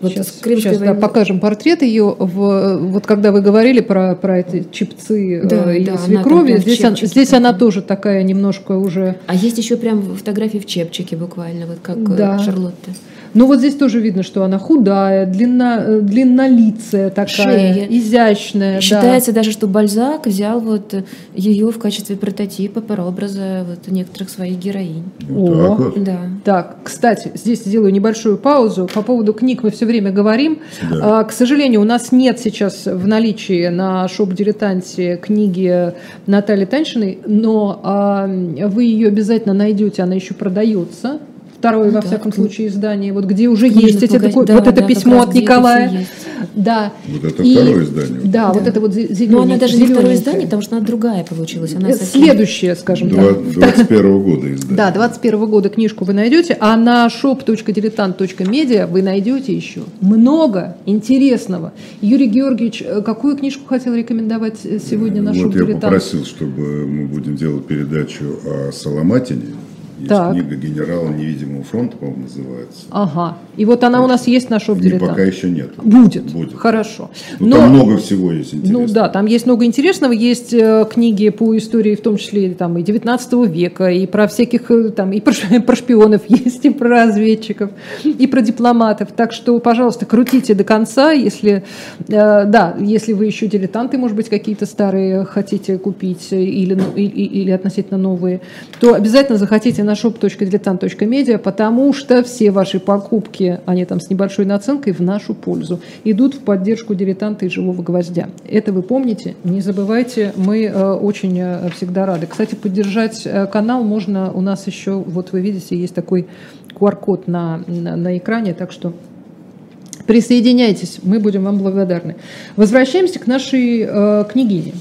вот сейчас, сейчас да, покажем портрет ее. В, вот когда вы говорили про, про эти чипцы да, ее да, свекрови, она здесь, она, здесь она тоже такая немножко уже... А есть еще прям фотографии в чепчике буквально, вот как да. Шарлотта. Ну вот здесь тоже видно, что она худая, длинно, э, длиннолицая такая, Шея. изящная. Считается да. даже, что Бальзак взял вот ее в качестве прототипа, прообраза вот некоторых своих героинь. О, вот. да. Так, кстати, здесь сделаю небольшую паузу. По поводу книг мы все время говорим. Да. А, к сожалению, у нас нет сейчас в наличии на шоп-дилетанте книги Натальи Таньшиной, но а, вы ее обязательно найдете, она еще продается второе, во да, всяком случае, издание, вот где уже есть эти, такой, да, вот это да, письмо от Николая. Да. Вот это и, второе издание. Да, да, вот это вот зеленое. Но она даже не второе издание, потому что она другая получилась. Она совсем... Следующее, скажем 20, так. 21 года издание. Да, 21 года книжку вы найдете, а на shop.diletant.media вы найдете еще много интересного. Юрий Георгиевич, э, какую книжку хотел рекомендовать э, сегодня на Вот я попросил, чтобы мы будем делать передачу о Соломатине. Есть так. книга «Генерал невидимого фронта», по-моему, называется. Ага. И вот она у нас есть на шоп Пока еще нет. Будет. Будет. Хорошо. Ну, Но, там много всего есть интересного. Ну да, там есть много интересного. Есть э, книги по истории, в том числе там, и 19 века, и про всяких э, там, и про, (laughs) про шпионов (laughs) есть, и про разведчиков, и про дипломатов. Так что, пожалуйста, крутите до конца, если, э, да, если вы еще дилетанты, может быть, какие-то старые хотите купить или, или, или относительно новые, то обязательно захотите на shop.diletant.media, потому что все ваши покупки, они там с небольшой наценкой в нашу пользу, идут в поддержку дилетанта и живого гвоздя. Это вы помните, не забывайте, мы э, очень э, всегда рады. Кстати, поддержать э, канал можно, у нас еще, вот вы видите, есть такой QR-код на, на, на экране, так что присоединяйтесь, мы будем вам благодарны. Возвращаемся к нашей э, княгине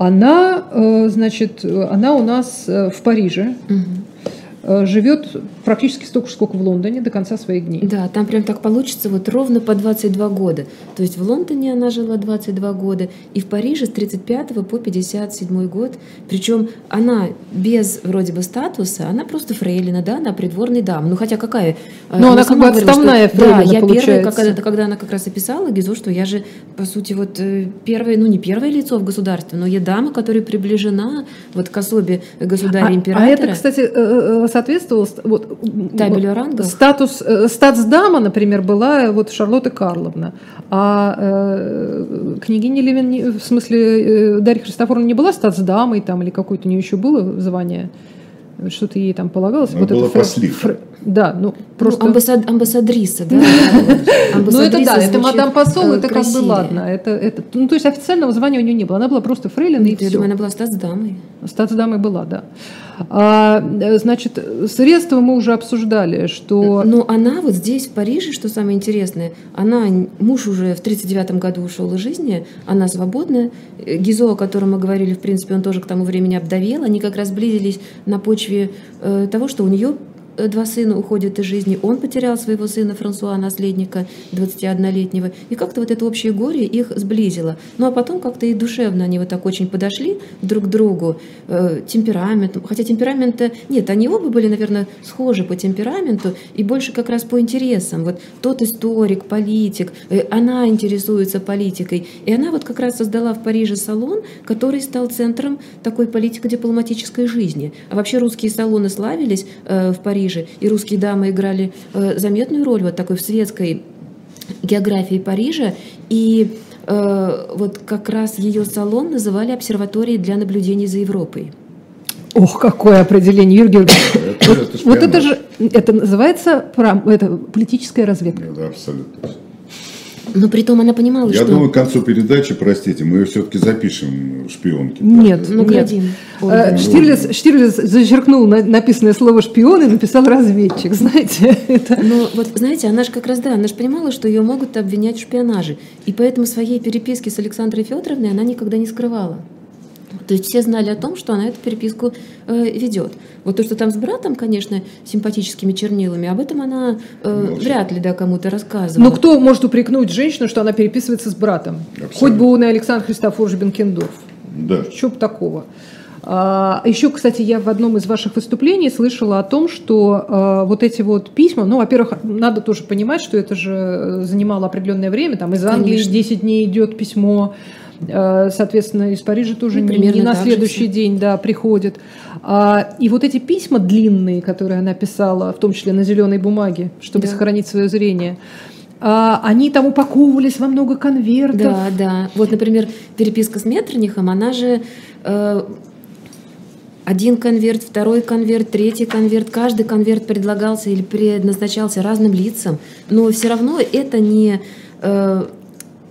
она, э, значит, она у нас э, в Париже, угу. живет практически столько же, сколько в Лондоне до конца своих дней. Да, там прям так получится вот ровно по 22 года. То есть в Лондоне она жила 22 года, и в Париже с 35 по 57 год. Причем она без вроде бы статуса, она просто фрейлина, да, она придворный дам. Ну хотя какая? Но она, она как бы отставная что, фрейлина, Да, я получается. первая, когда, когда она как раз описала Гизо, что я же, по сути, вот э, первое, ну не первое лицо в государстве, но я дама, которая приближена вот к особе государя-императора. А, а это, кстати, э, э, соответствовало вот, рангов? Статус, статсдама, например, была вот Шарлотта Карловна, а э, княгиня Левин, в смысле, Дарья Христофоровна не была статсдамой там или какое-то у нее еще было звание? что-то ей там полагалось. Она вот была это фр... фр... Да, ну, просто... Ну, амбассад... Амбассадриса, да? (laughs) Ну это да, это мадам посол, это как бы ладно. Это, это, ну то есть официального звания у нее не было, она была просто фрейлин и все. она была статсдамой. Статсдамой была, да. А, значит, средства мы уже обсуждали, что... Но она вот здесь, в Париже, что самое интересное, она, муж уже в 39 году ушел из жизни, она свободна. Гизо, о котором мы говорили, в принципе, он тоже к тому времени обдавел, они как раз близились на почве э, того, что у нее Э, два сына уходят из жизни, он потерял своего сына Франсуа, наследника 21-летнего, и как-то вот это общее горе их сблизило. Ну а потом как-то и душевно они вот так очень подошли друг к другу, э, темпераментом, хотя темперамента нет, они оба были, наверное, схожи по темпераменту и больше как раз по интересам. Вот тот историк, политик, э, она интересуется политикой, и она вот как раз создала в Париже салон, который стал центром такой политико-дипломатической жизни. А вообще русские салоны славились э, в Париже Париже, и русские дамы играли э, заметную роль вот такой в светской географии Парижа, и э, вот как раз ее салон называли обсерваторией для наблюдений за Европой. Ох, какое определение, Юрий Георгиевич. Вот это же, это называется это политическая разведка. Да, абсолютно. Но при том она понимала, Я что... Я думаю, к концу передачи, простите, мы ее все-таки запишем шпионки. Нет, ну нет. Э, Штирлиц, Штирлиц зачеркнул написанное слово «шпион» и написал «разведчик», (laughs) знаете. Это... Ну вот, знаете, она же как раз, да, она же понимала, что ее могут обвинять в шпионаже. И поэтому своей переписки с Александрой Федоровной она никогда не скрывала. То есть все знали о том, что она эту переписку э, ведет. Вот то, что там с братом, конечно, симпатическими чернилами, об этом она э, вряд ли да, кому-то рассказывала. Но кто может упрекнуть женщину, что она переписывается с братом? Абсолютно. Хоть бы он и Александр Христофорович Бенкендорф. Да. Что бы такого? А, еще, кстати, я в одном из ваших выступлений слышала о том, что а, вот эти вот письма, ну, во-первых, надо тоже понимать, что это же занимало определенное время, там из Англии Конечно. 10 дней идет письмо, Э, соответственно, из Парижа тоже ну, не, не на следующий же. день да, приходит. А, и вот эти письма длинные, которые она писала, в том числе на зеленой бумаге, чтобы да. сохранить свое зрение, а, они там упаковывались во много конвертов. Да, да. Вот, например, переписка с Меттернихом, она же э, один конверт, второй конверт, третий конверт. Каждый конверт предлагался или предназначался разным лицам, но все равно это не э,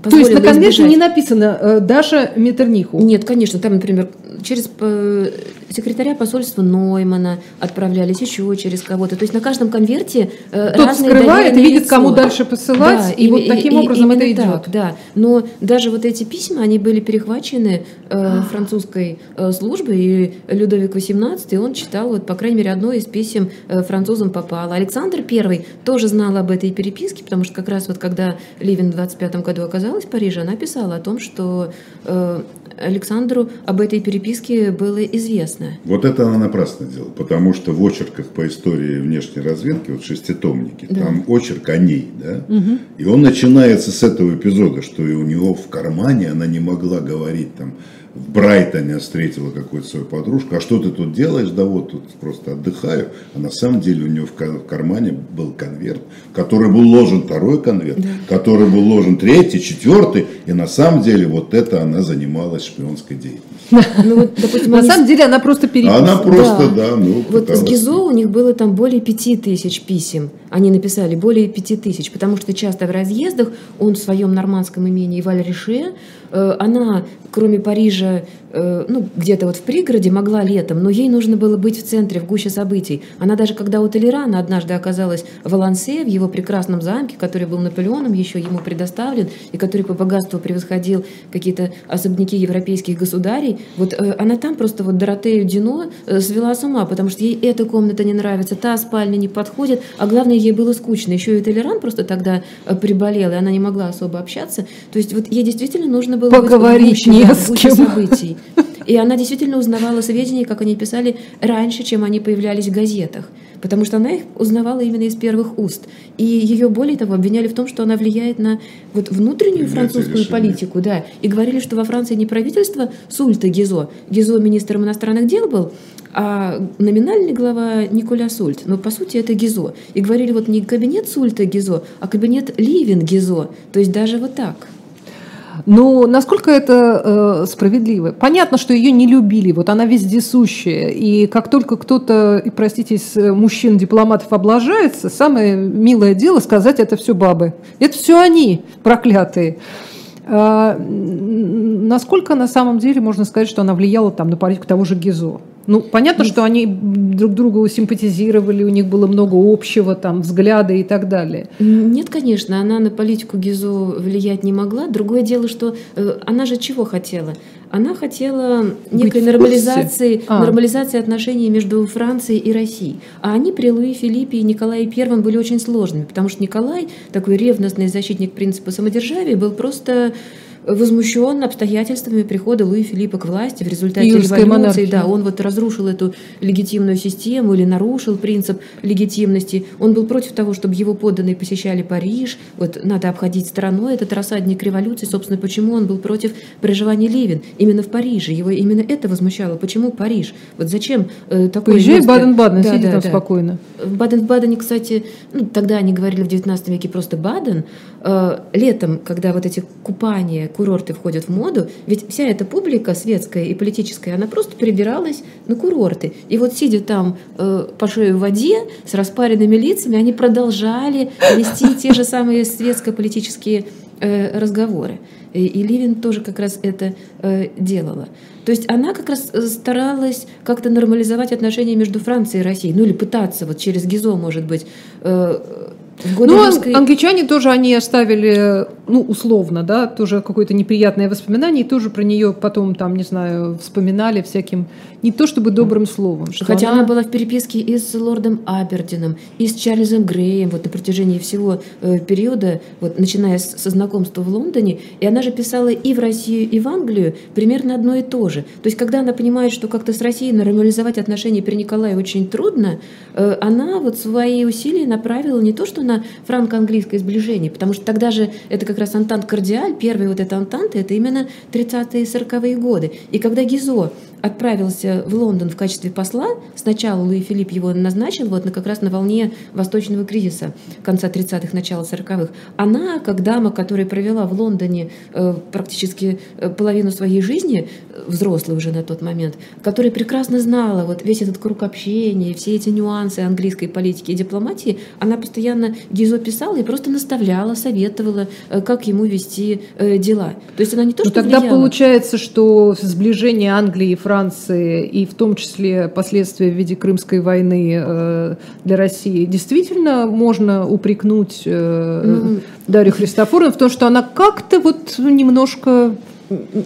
то есть на избежать. не написано э, Даша Метерниху? Нет, конечно. Там, например, через э, секретаря посольства Ноймана отправлялись, еще через кого-то. То есть на каждом конверте э, Тот разные скрывает, видит, лицо. кому дальше посылать, да, и, и вот таким и, образом это идет. Так, да. Но даже вот эти письма, они были перехвачены э, французской э, службой, и Людовик XVIII, он читал, вот, по крайней мере, одно из писем э, французам попало. Александр I тоже знал об этой переписке, потому что как раз вот когда Ливин в 25 году оказалась в Париже, она писала о том, что э, Александру об этой переписке было известно. Вот это она напрасно делала, потому что в очерках по истории внешней разведки, вот шеститомники, да. там очерк о ней, да, угу. и он начинается с этого эпизода, что и у него в кармане она не могла говорить там в Брайтоне встретила какую-то свою подружку, а что ты тут делаешь? Да вот тут просто отдыхаю. А на самом деле у нее в кармане был конверт, в который был ложен второй конверт, да. который был ложен третий, четвертый, и на самом деле вот это она занималась шпионской деятельностью. (laughs) Ну, вот, допустим, на самом деле она просто переписывала. Она просто, да, ну, Вот с Гизо у них было там более пяти тысяч писем. Они написали более пяти тысяч, потому что часто в разъездах он в своем нормандском имении Валь-Рише, э, она кроме Парижа, э, ну, где-то вот в пригороде, могла летом, но ей нужно было быть в центре, в гуще событий. Она даже когда у Толерана однажды оказалась в Алансе, в его прекрасном замке, который был Наполеоном еще ему предоставлен, и который по богатству превосходил какие-то особняки европейских государей, вот э, она там просто вот Доротею Дино э, свела с ума, потому что ей эта комната не нравится, та спальня не подходит, а главное, ей было скучно. Еще и Толеран просто тогда приболел, и она не могла особо общаться. То есть вот ей действительно нужно было поговорить не с кем. Событий. И она действительно узнавала сведения, как они писали, раньше, чем они появлялись в газетах. Потому что она их узнавала именно из первых уст. И ее, более того, обвиняли в том, что она влияет на вот внутреннюю Принятие французскую решений. политику. Да. И говорили, что во Франции не правительство Сульта Гизо. Гизо министром иностранных дел был, а номинальный глава Николя Сульт. Но по сути это Гизо. И говорили вот не кабинет Сульта Гизо, а кабинет Ливен Гизо. То есть даже вот так. Ну, насколько это э, справедливо? Понятно, что ее не любили, вот она вездесущая, и как только кто-то, простите, из э, мужчин-дипломатов облажается, самое милое дело сказать, это все бабы. Это все они, проклятые. М, насколько на самом деле можно сказать, что она влияла там, на политику того же Гизо? Ну, понятно, что они друг другу симпатизировали, у них было много общего, там, взгляды и так далее. Нет, конечно, она на политику Гизо влиять не могла. Другое дело, что э, она же чего хотела? Она хотела некой нормализации? А. нормализации отношений между Францией и Россией. А они при Луи Филиппе и Николае Первом были очень сложными, потому что Николай, такой ревностный защитник принципа самодержавия, был просто возмущен обстоятельствами прихода Луи Филиппа к власти в результате Июльской революции. монархии. Да, он вот разрушил эту легитимную систему или нарушил принцип легитимности. Он был против того, чтобы его подданные посещали Париж. Вот надо обходить стороной этот рассадник революции. Собственно, почему он был против проживания Левин именно в Париже? Его именно это возмущало. Почему Париж? Вот зачем э, такое Поезжай в? Баден-Баден, Да, сиди да, там да. спокойно. В Баден-Бадене, кстати, ну, тогда они говорили в XIX веке просто Баден. Э, летом, когда вот эти купания, курорты входят в моду, ведь вся эта публика светская и политическая, она просто перебиралась на курорты. И вот сидя там э, по шею в воде с распаренными лицами, они продолжали вести те же самые светско-политические э, разговоры. И, и Ливин тоже как раз это э, делала. То есть она как раз э, старалась как-то нормализовать отношения между Францией и Россией, ну или пытаться вот через Гизо, может быть. э, Ну, русской- англичане тоже они оставили, ну, условно, да, тоже какое-то неприятное воспоминание, и тоже про нее потом, там, не знаю, вспоминали всяким, не то чтобы добрым словом. Что Хотя она... была в переписке и с лордом Абердином, и с Чарльзом Греем вот на протяжении всего э, периода, вот начиная с- со знакомства в Лондоне, и она же писала и в Россию, и в Англию примерно одно и то же. То есть, когда она понимает, что как-то с Россией нормализовать отношения при Николае очень трудно, э, она вот свои усилия направила не то, что на франко-английское сближение, потому что тогда же это как раз Антант Кардиаль, первая вот эта Антанта, это именно 30-е и 40-е годы. И когда Гизо отправился в Лондон в качестве посла, сначала Луи Филипп его назначил вот на, как раз на волне восточного кризиса конца 30-х, начала 40-х. Она, как дама, которая провела в Лондоне э, практически э, половину своей жизни, э, взрослая уже на тот момент, которая прекрасно знала вот весь этот круг общения, все эти нюансы английской политики и дипломатии, она постоянно Гизо писала и просто наставляла, советовала, э, как ему вести э, дела. То есть она не то, Ну, что тогда влияла. получается, что сближение Англии и Франции, и в том числе последствия в виде Крымской войны э, для России, действительно можно упрекнуть Ну, Дарью Христофоровну в том, что она как-то вот немножко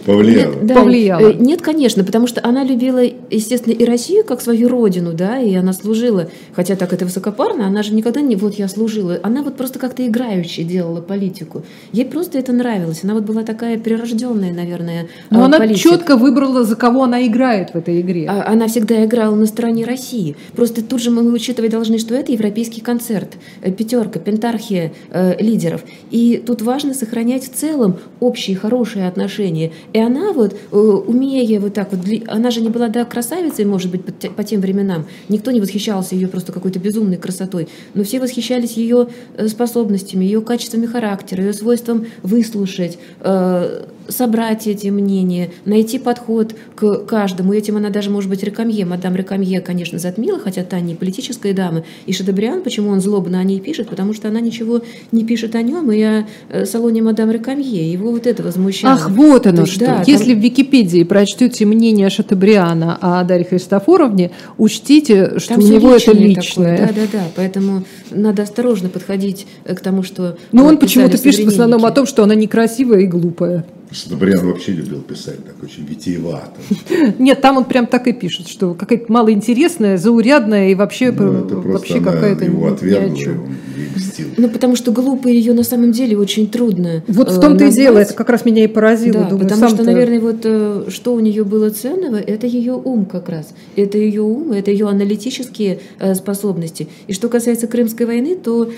Повлияло. Нет, да, Повлияло. э, Нет, конечно, потому что она любила, естественно, и Россию как свою родину, да, и она служила, хотя так это высокопарно, она же никогда не вот я служила, она вот просто как-то играюще делала политику. Ей просто это нравилось, она вот была такая прирожденная, наверное, Но она политик. четко выбрала, за кого она играет в этой игре. А- Она всегда играла на стороне России. Просто тут же мы учитывать должны, что это европейский концерт, э, пятерка, пентархия э, лидеров. И тут важно сохранять в целом общие хорошие отношения. И она вот, э, умея вот так вот, она же не была, да, красавицей, может быть, по тем временам. Никто не восхищался ее просто какой-то безумной красотой. Но все восхищались ее э, способностями, ее качествами характера, ее свойством выслушать, э, собрать эти мнения, найти подход к каждому. Этим она даже, может быть, Рекамье, мадам Рекамье, конечно, затмила, хотя та не политическая дама. И Шадебриан, почему он злобно о ней пишет? Потому что она ничего не пишет о нем и о э, салоне мадам Рекамье. Его вот это возмущало. Ах, вот оно есть, что. Да, Если там... в Википедии прочтете мнение Шатебриана о Дарье Христофоровне, учтите, что там у него это личное. Да, да, да. Поэтому надо осторожно подходить к тому, что... Но он почему-то пишет в основном о том, что она некрасивая и глупая. Шатабриан вообще любил писать так очень витиевато. Нет, там он прям так и пишет, что какая-то малоинтересная, заурядная и вообще, ну, вообще какая-то его отвергла, Ну, потому что глупо ее на самом деле очень трудно Вот в том-то э, и дело, это как раз меня и поразило. Да, думаю, потому что, наверное, вот э, что у нее было ценного, это ее ум как раз. Это ее ум, это ее аналитические э, способности. И что касается Крымской войны, то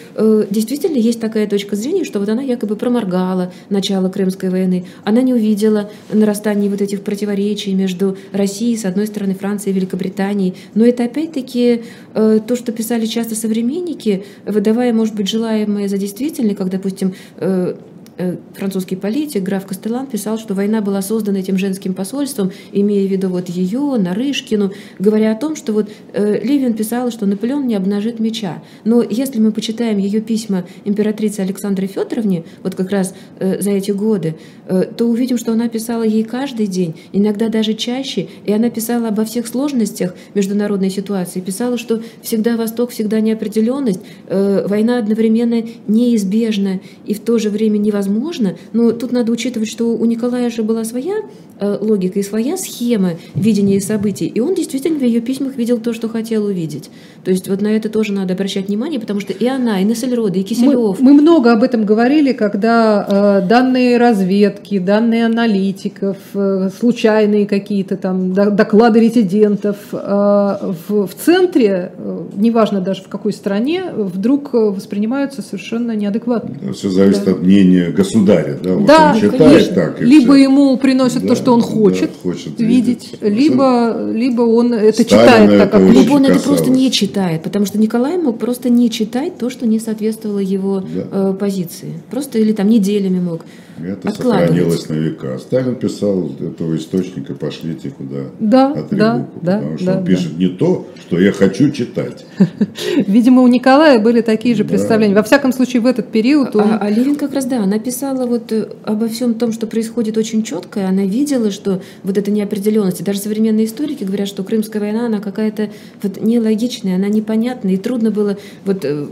действительно есть такая точка зрения, что вот она якобы проморгала начало Крымской войны, она не увидела нарастания вот этих противоречий между Россией, с одной стороны, Францией и Великобританией. Но это опять-таки э, то, что писали часто современники, выдавая, может быть, желаемое за действительное, как, допустим, э, французский политик граф Кастелан писал, что война была создана этим женским посольством, имея в виду вот ее, Нарышкину, говоря о том, что вот э, Левин писал, что Наполеон не обнажит меча. Но если мы почитаем ее письма императрице Александре Федоровне, вот как раз э, за эти годы, то увидим, что она писала ей каждый день, иногда даже чаще, и она писала обо всех сложностях международной ситуации, писала, что всегда Восток, всегда неопределенность, война одновременно неизбежна и в то же время невозможна возможно, но тут надо учитывать, что у Николая же была своя э, логика и своя схема видения событий, и он действительно в ее письмах видел то, что хотел увидеть. То есть вот на это тоже надо обращать внимание, потому что и она, и Нессельрода, и Киселев. Мы, мы много об этом говорили, когда э, данные разведки, данные аналитиков, э, случайные какие-то там доклады резидентов э, в, в центре, э, неважно даже в какой стране, вдруг воспринимаются совершенно неадекватно. Все зависит да. от мнения государя, да, вот да, он читает конечно. так. либо все. ему приносят да, то, что он хочет, да, хочет видеть, видеть, либо, либо он это Сталина читает так, как Либо он это просто не читает, потому что Николай мог просто не читать то, что не соответствовало его да. э, позиции. Просто или там неделями мог это сохранилось на века. Сталин писал этого источника «пошлите куда да, да, да, потому что да, он пишет да. не то, что я хочу читать. (laughs) Видимо, у Николая были такие же представления. Во всяком случае, в этот период он... А, а Левин как раз, да, она писала вот э, обо всем том, что происходит очень четко, и она видела, что вот эта неопределенность, даже современные историки говорят, что Крымская война, она какая-то вот нелогичная, она непонятная, и трудно было вот э,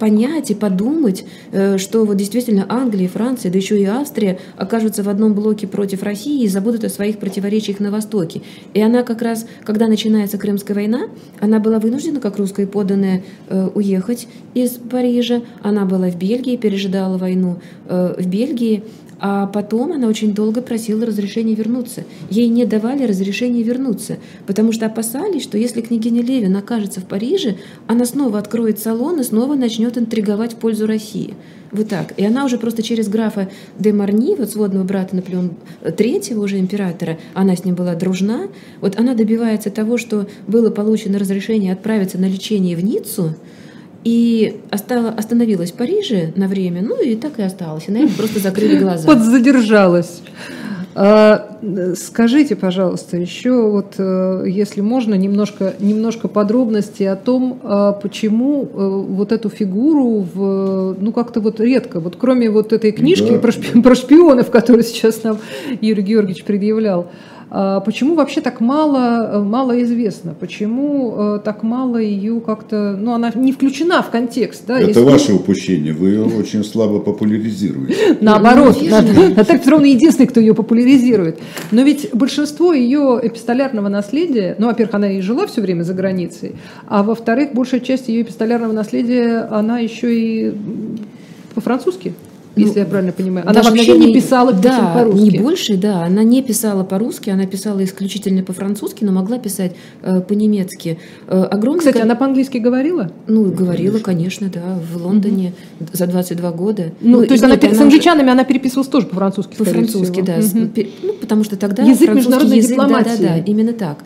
понять и подумать, э, что вот действительно Англия, Франция, да еще и Австрия окажутся в одном блоке против России и забудут о своих противоречиях на Востоке. И она как раз, когда начинается Крымская война, она была вынуждена, как русская поданная, э, уехать из Парижа. Она была в Бельгии, пережидала войну э, в Бельгии. А потом она очень долго просила разрешения вернуться. Ей не давали разрешения вернуться, потому что опасались, что если княгиня Левин окажется в Париже, она снова откроет салон и снова начнет интриговать в пользу России. Вот так. И она уже просто через графа де Марни, вот сводного брата Наполеона третьего уже императора, она с ним была дружна, вот она добивается того, что было получено разрешение отправиться на лечение в Ниццу, и остановилась в Париже на время, ну и так и осталась. И на это просто закрыли глаза. Подзадержалась. А, скажите, пожалуйста, еще вот, э, если можно, немножко, немножко подробностей о том, а почему э, вот эту фигуру, в, ну как-то вот редко, вот кроме вот этой книжки да, про, да. про шпионов, которую сейчас нам Юрий Георгиевич предъявлял, почему вообще так мало, мало известно? Почему э, так мало ее как-то... Ну, она не включена в контекст. Да, Это если... ваше упущение. Вы ее очень слабо популяризируете. (laughs) Наоборот. Наталья Петровна единственный, кто ее популяризирует. Но ведь большинство ее эпистолярного наследия... Ну, во-первых, она и жила все время за границей. А во-вторых, большая часть ее эпистолярного наследия, она еще и по-французски если ну, я правильно понимаю. Она вообще не писала да, по-русски. не больше, да. Она не писала по-русски, она писала исключительно по-французски, но могла писать э, по-немецки. Э, огромное... Кстати, она по-английски говорила? Ну, говорила, конечно, да, в Лондоне угу. за 22 года. Ну, ну то есть она, она с англичанами уже... она переписывалась тоже по-французски, По-французски, да. Угу. Ну, потому что тогда язык международной язык, дипломатии. Да, да, да, именно так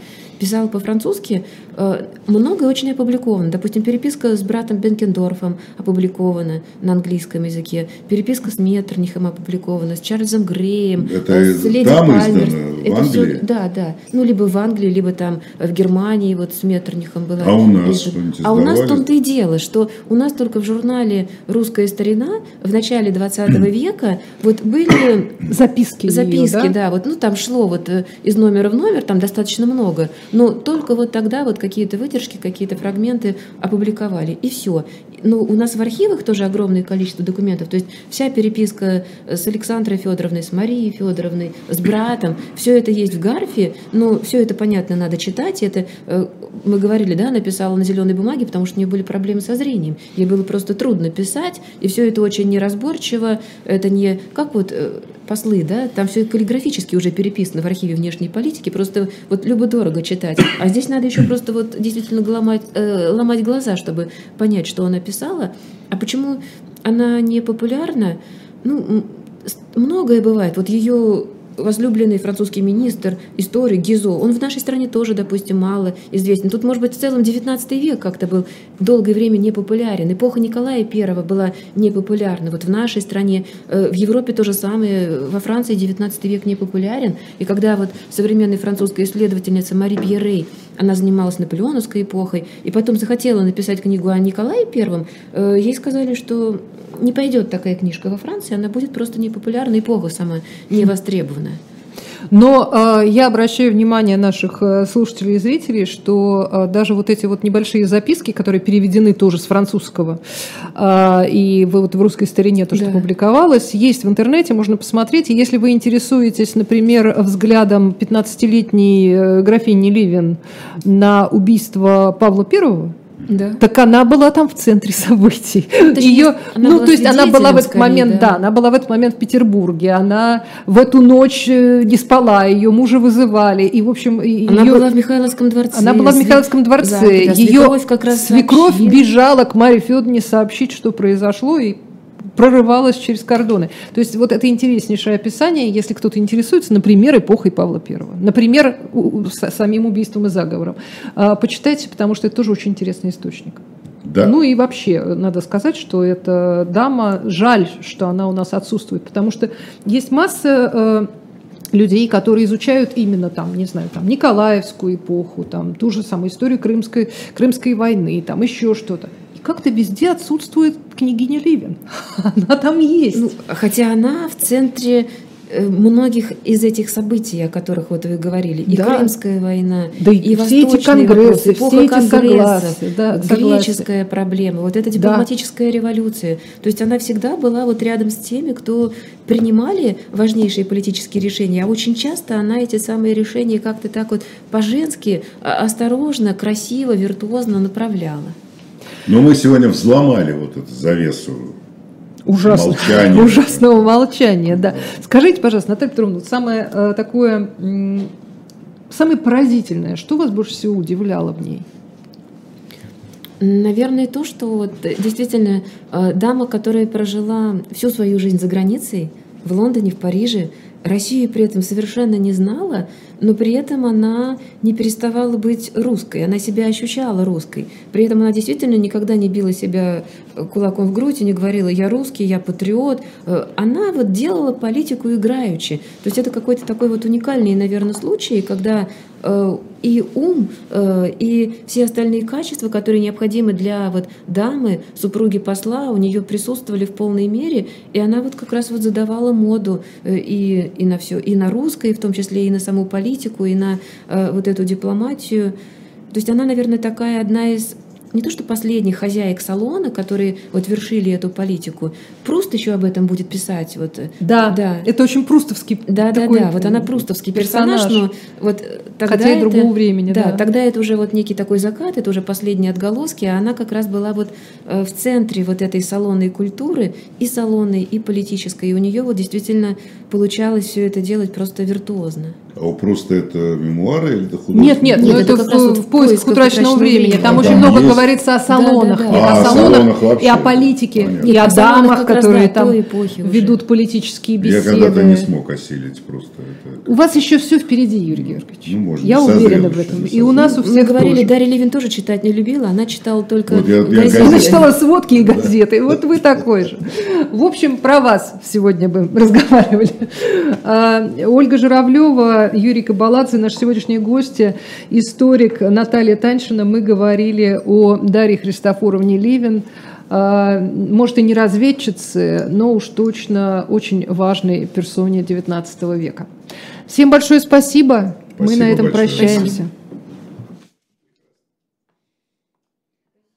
писала по-французски, э, многое очень опубликовано. Допустим, переписка с братом Бенкендорфом опубликована на английском языке, переписка с Меттернихом опубликована, с Чарльзом Греем, Это э, с Леди там Пальмер. издано, в Это Англии? всё- да, да. Ну, либо в Англии, либо там в Германии, вот с Меттернихом была. А у нас А у нас в том-то и дело, что у нас только в журнале «Русская старина» в начале 20 (clears throat) века вот были Записки. Записки, да? да? вот, ну там шло вот э, из номера в номер, там достаточно много, но только вот тогда вот какие-то выдержки, какие-то фрагменты опубликовали, и все. Ну, у нас в архивах тоже огромное количество документов, то есть вся переписка э, с Александрой Федоровной, с Марией Федоровной, с братом, все это есть в Гарфе, но все это, понятно, надо читать, это, э, мы говорили, да, написала на зеленой бумаге, потому что у нее были проблемы со зрением, ей было просто трудно писать, и все это очень неразборчиво, это не как вот э, послы, да, там все каллиграфически уже переписано в архиве внешней политики, просто вот любо-дорого читать. А здесь надо еще просто вот действительно ломать, ломать глаза, чтобы понять, что она писала. А почему она не популярна? Ну, многое бывает. Вот ее возлюбленный французский министр, историк Гизо, он в нашей стране тоже, допустим, мало известен. Тут, может быть, в целом 19 век как-то был долгое время не популярен. Эпоха Николая I была не популярна. Вот в нашей стране, э, в Европе то же самое, во Франции 19 век не популярен. И когда вот современная французская исследовательница Мари Пьерей, она занималась наполеоновской эпохой, и потом захотела написать книгу о Николае I, э, ей сказали, что не пойдет такая книжка во Франции, она будет просто непопулярна, эпоха сама не востребована. Но э, я обращаю внимание наших э, слушателей и зрителей, что э, даже вот эти вот небольшие записки, которые переведены тоже с французского, э, и в- вот в русской старине то, что Да. публиковалось, есть в интернете, можно посмотреть. И если вы интересуетесь, например, взглядом 15-летней э, графини Ливен на убийство Павла Первого, Да. так она была там в центре (laughs) событий. Точнее, Ее, она ну, была то есть она была в этот свидетелем момент, скорее, да. да. она была в этот момент в Петербурге. Она в эту ночь э, не спала, ее мужа вызывали, и в общем Она её- была в Михайловском дворце. она была в Михайловском дворце. Да, да, ее свекровь как раз свекровь сообщила. бежала к Марии Федоровне сообщить, что произошло, и прорывалась через кордоны. То есть вот это интереснейшее описание, если кто-то интересуется, например, эпохой Павла I, например, самим убийством и заговором. А, Почитайте, потому что это тоже очень интересный источник. Да. Ну и вообще, надо сказать, что эта дама, жаль, что она у нас отсутствует, потому что есть масса э, людей, которые изучают именно там, не знаю, там Николаевскую эпоху, там ту же самую историю Крымской, Крымской войны, там еще что-то. Как-то везде отсутствует княгиня Ливен. (laughs) Она там есть. Ну, хотя она в центре э, многих из этих событий, о которых вот вы говорили, и Да. Крымская война, Да и и все эти конгрессы, вопросы, эпоха все эти конгрессов, согласия, да, согласия. греческая проблема, вот эта дипломатическая революция. То есть она всегда была вот рядом с теми, кто принимали важнейшие политические решения, а очень часто она эти самые решения как-то так вот по-женски, а, осторожно, красиво, виртуозно направляла. Но мы сегодня взломали вот эту завесу. Ужасно. Молчание. (laughs) Ужасного молчания, да. Скажите, пожалуйста, Наталья Петровна, самое э, такое, самое поразительное, что вас больше всего удивляло в ней? Наверное, то, что вот действительно э, дама, которая прожила всю свою жизнь за границей, в Лондоне, в Париже, Россию при этом совершенно не знала, но при этом она не переставала быть русской, она себя ощущала русской. При этом она действительно никогда не била себя э, кулаком в грудь и не говорила «я русский, я патриот». Э, Она вот делала политику играючи. То есть это какой-то такой вот уникальный, наверное, случай, когда и ум, э, и все остальные качества, которые необходимы для вот дамы, супруги посла, у нее присутствовали в полной мере, и она вот как раз вот задавала моду э, и, и на все, и на русское, в том числе и на саму политику, и на э, вот эту дипломатию. То есть она, наверное, такая одна из не то что последних хозяек салона, которые вот вершили эту политику. Пруст еще об этом будет писать. Вот, э, Да, да. это очень прустовский Да, да, такой, да. Вот она прустовский персонаж, персонаж. но вот э, тогда Хотя и это- другого времени, да. тогда это уже вот некий такой закат, это уже последние отголоски, а она как раз была вот э, в центре вот этой салонной культуры и салонной, и политической, и у нее вот действительно получалось все это делать просто виртуозно. А просто это мемуары или это художественные? Нет, нет, Нет, ну это это как раз вот в, в в поисках утраченного времени. времени. Там А очень там много есть? говорится о салонах, Да, да, да. о А, о салонах, салонах вообще. и о политике, Понятно. и о салонах дамах, которые там уже. ведут политические Я беседы. когда-то не смог осилить просто это. У вас еще все впереди, Юрий Георгиевич. Ну, может, я уверена в этом. И у нас у Мы всех говорили, тоже. Дарья Левин тоже читать не любила, она читала только Вот я- я газеты. Она газеты. читала сводки и газеты. Вот вы такой же. В общем, про вас сегодня бы (laughs) разговаривали. А, Ольга Журавлева, Юрий Кабаладзе, наши сегодняшние гости, историк Наталья Таньшина. Мы говорили о Дарье Христофоровне Левин. А, Может, и не разведчицы, но уж точно очень важной персоне XIX века. Всем большое спасибо. Мы Спасибо на этом большое. прощаемся. Спасибо.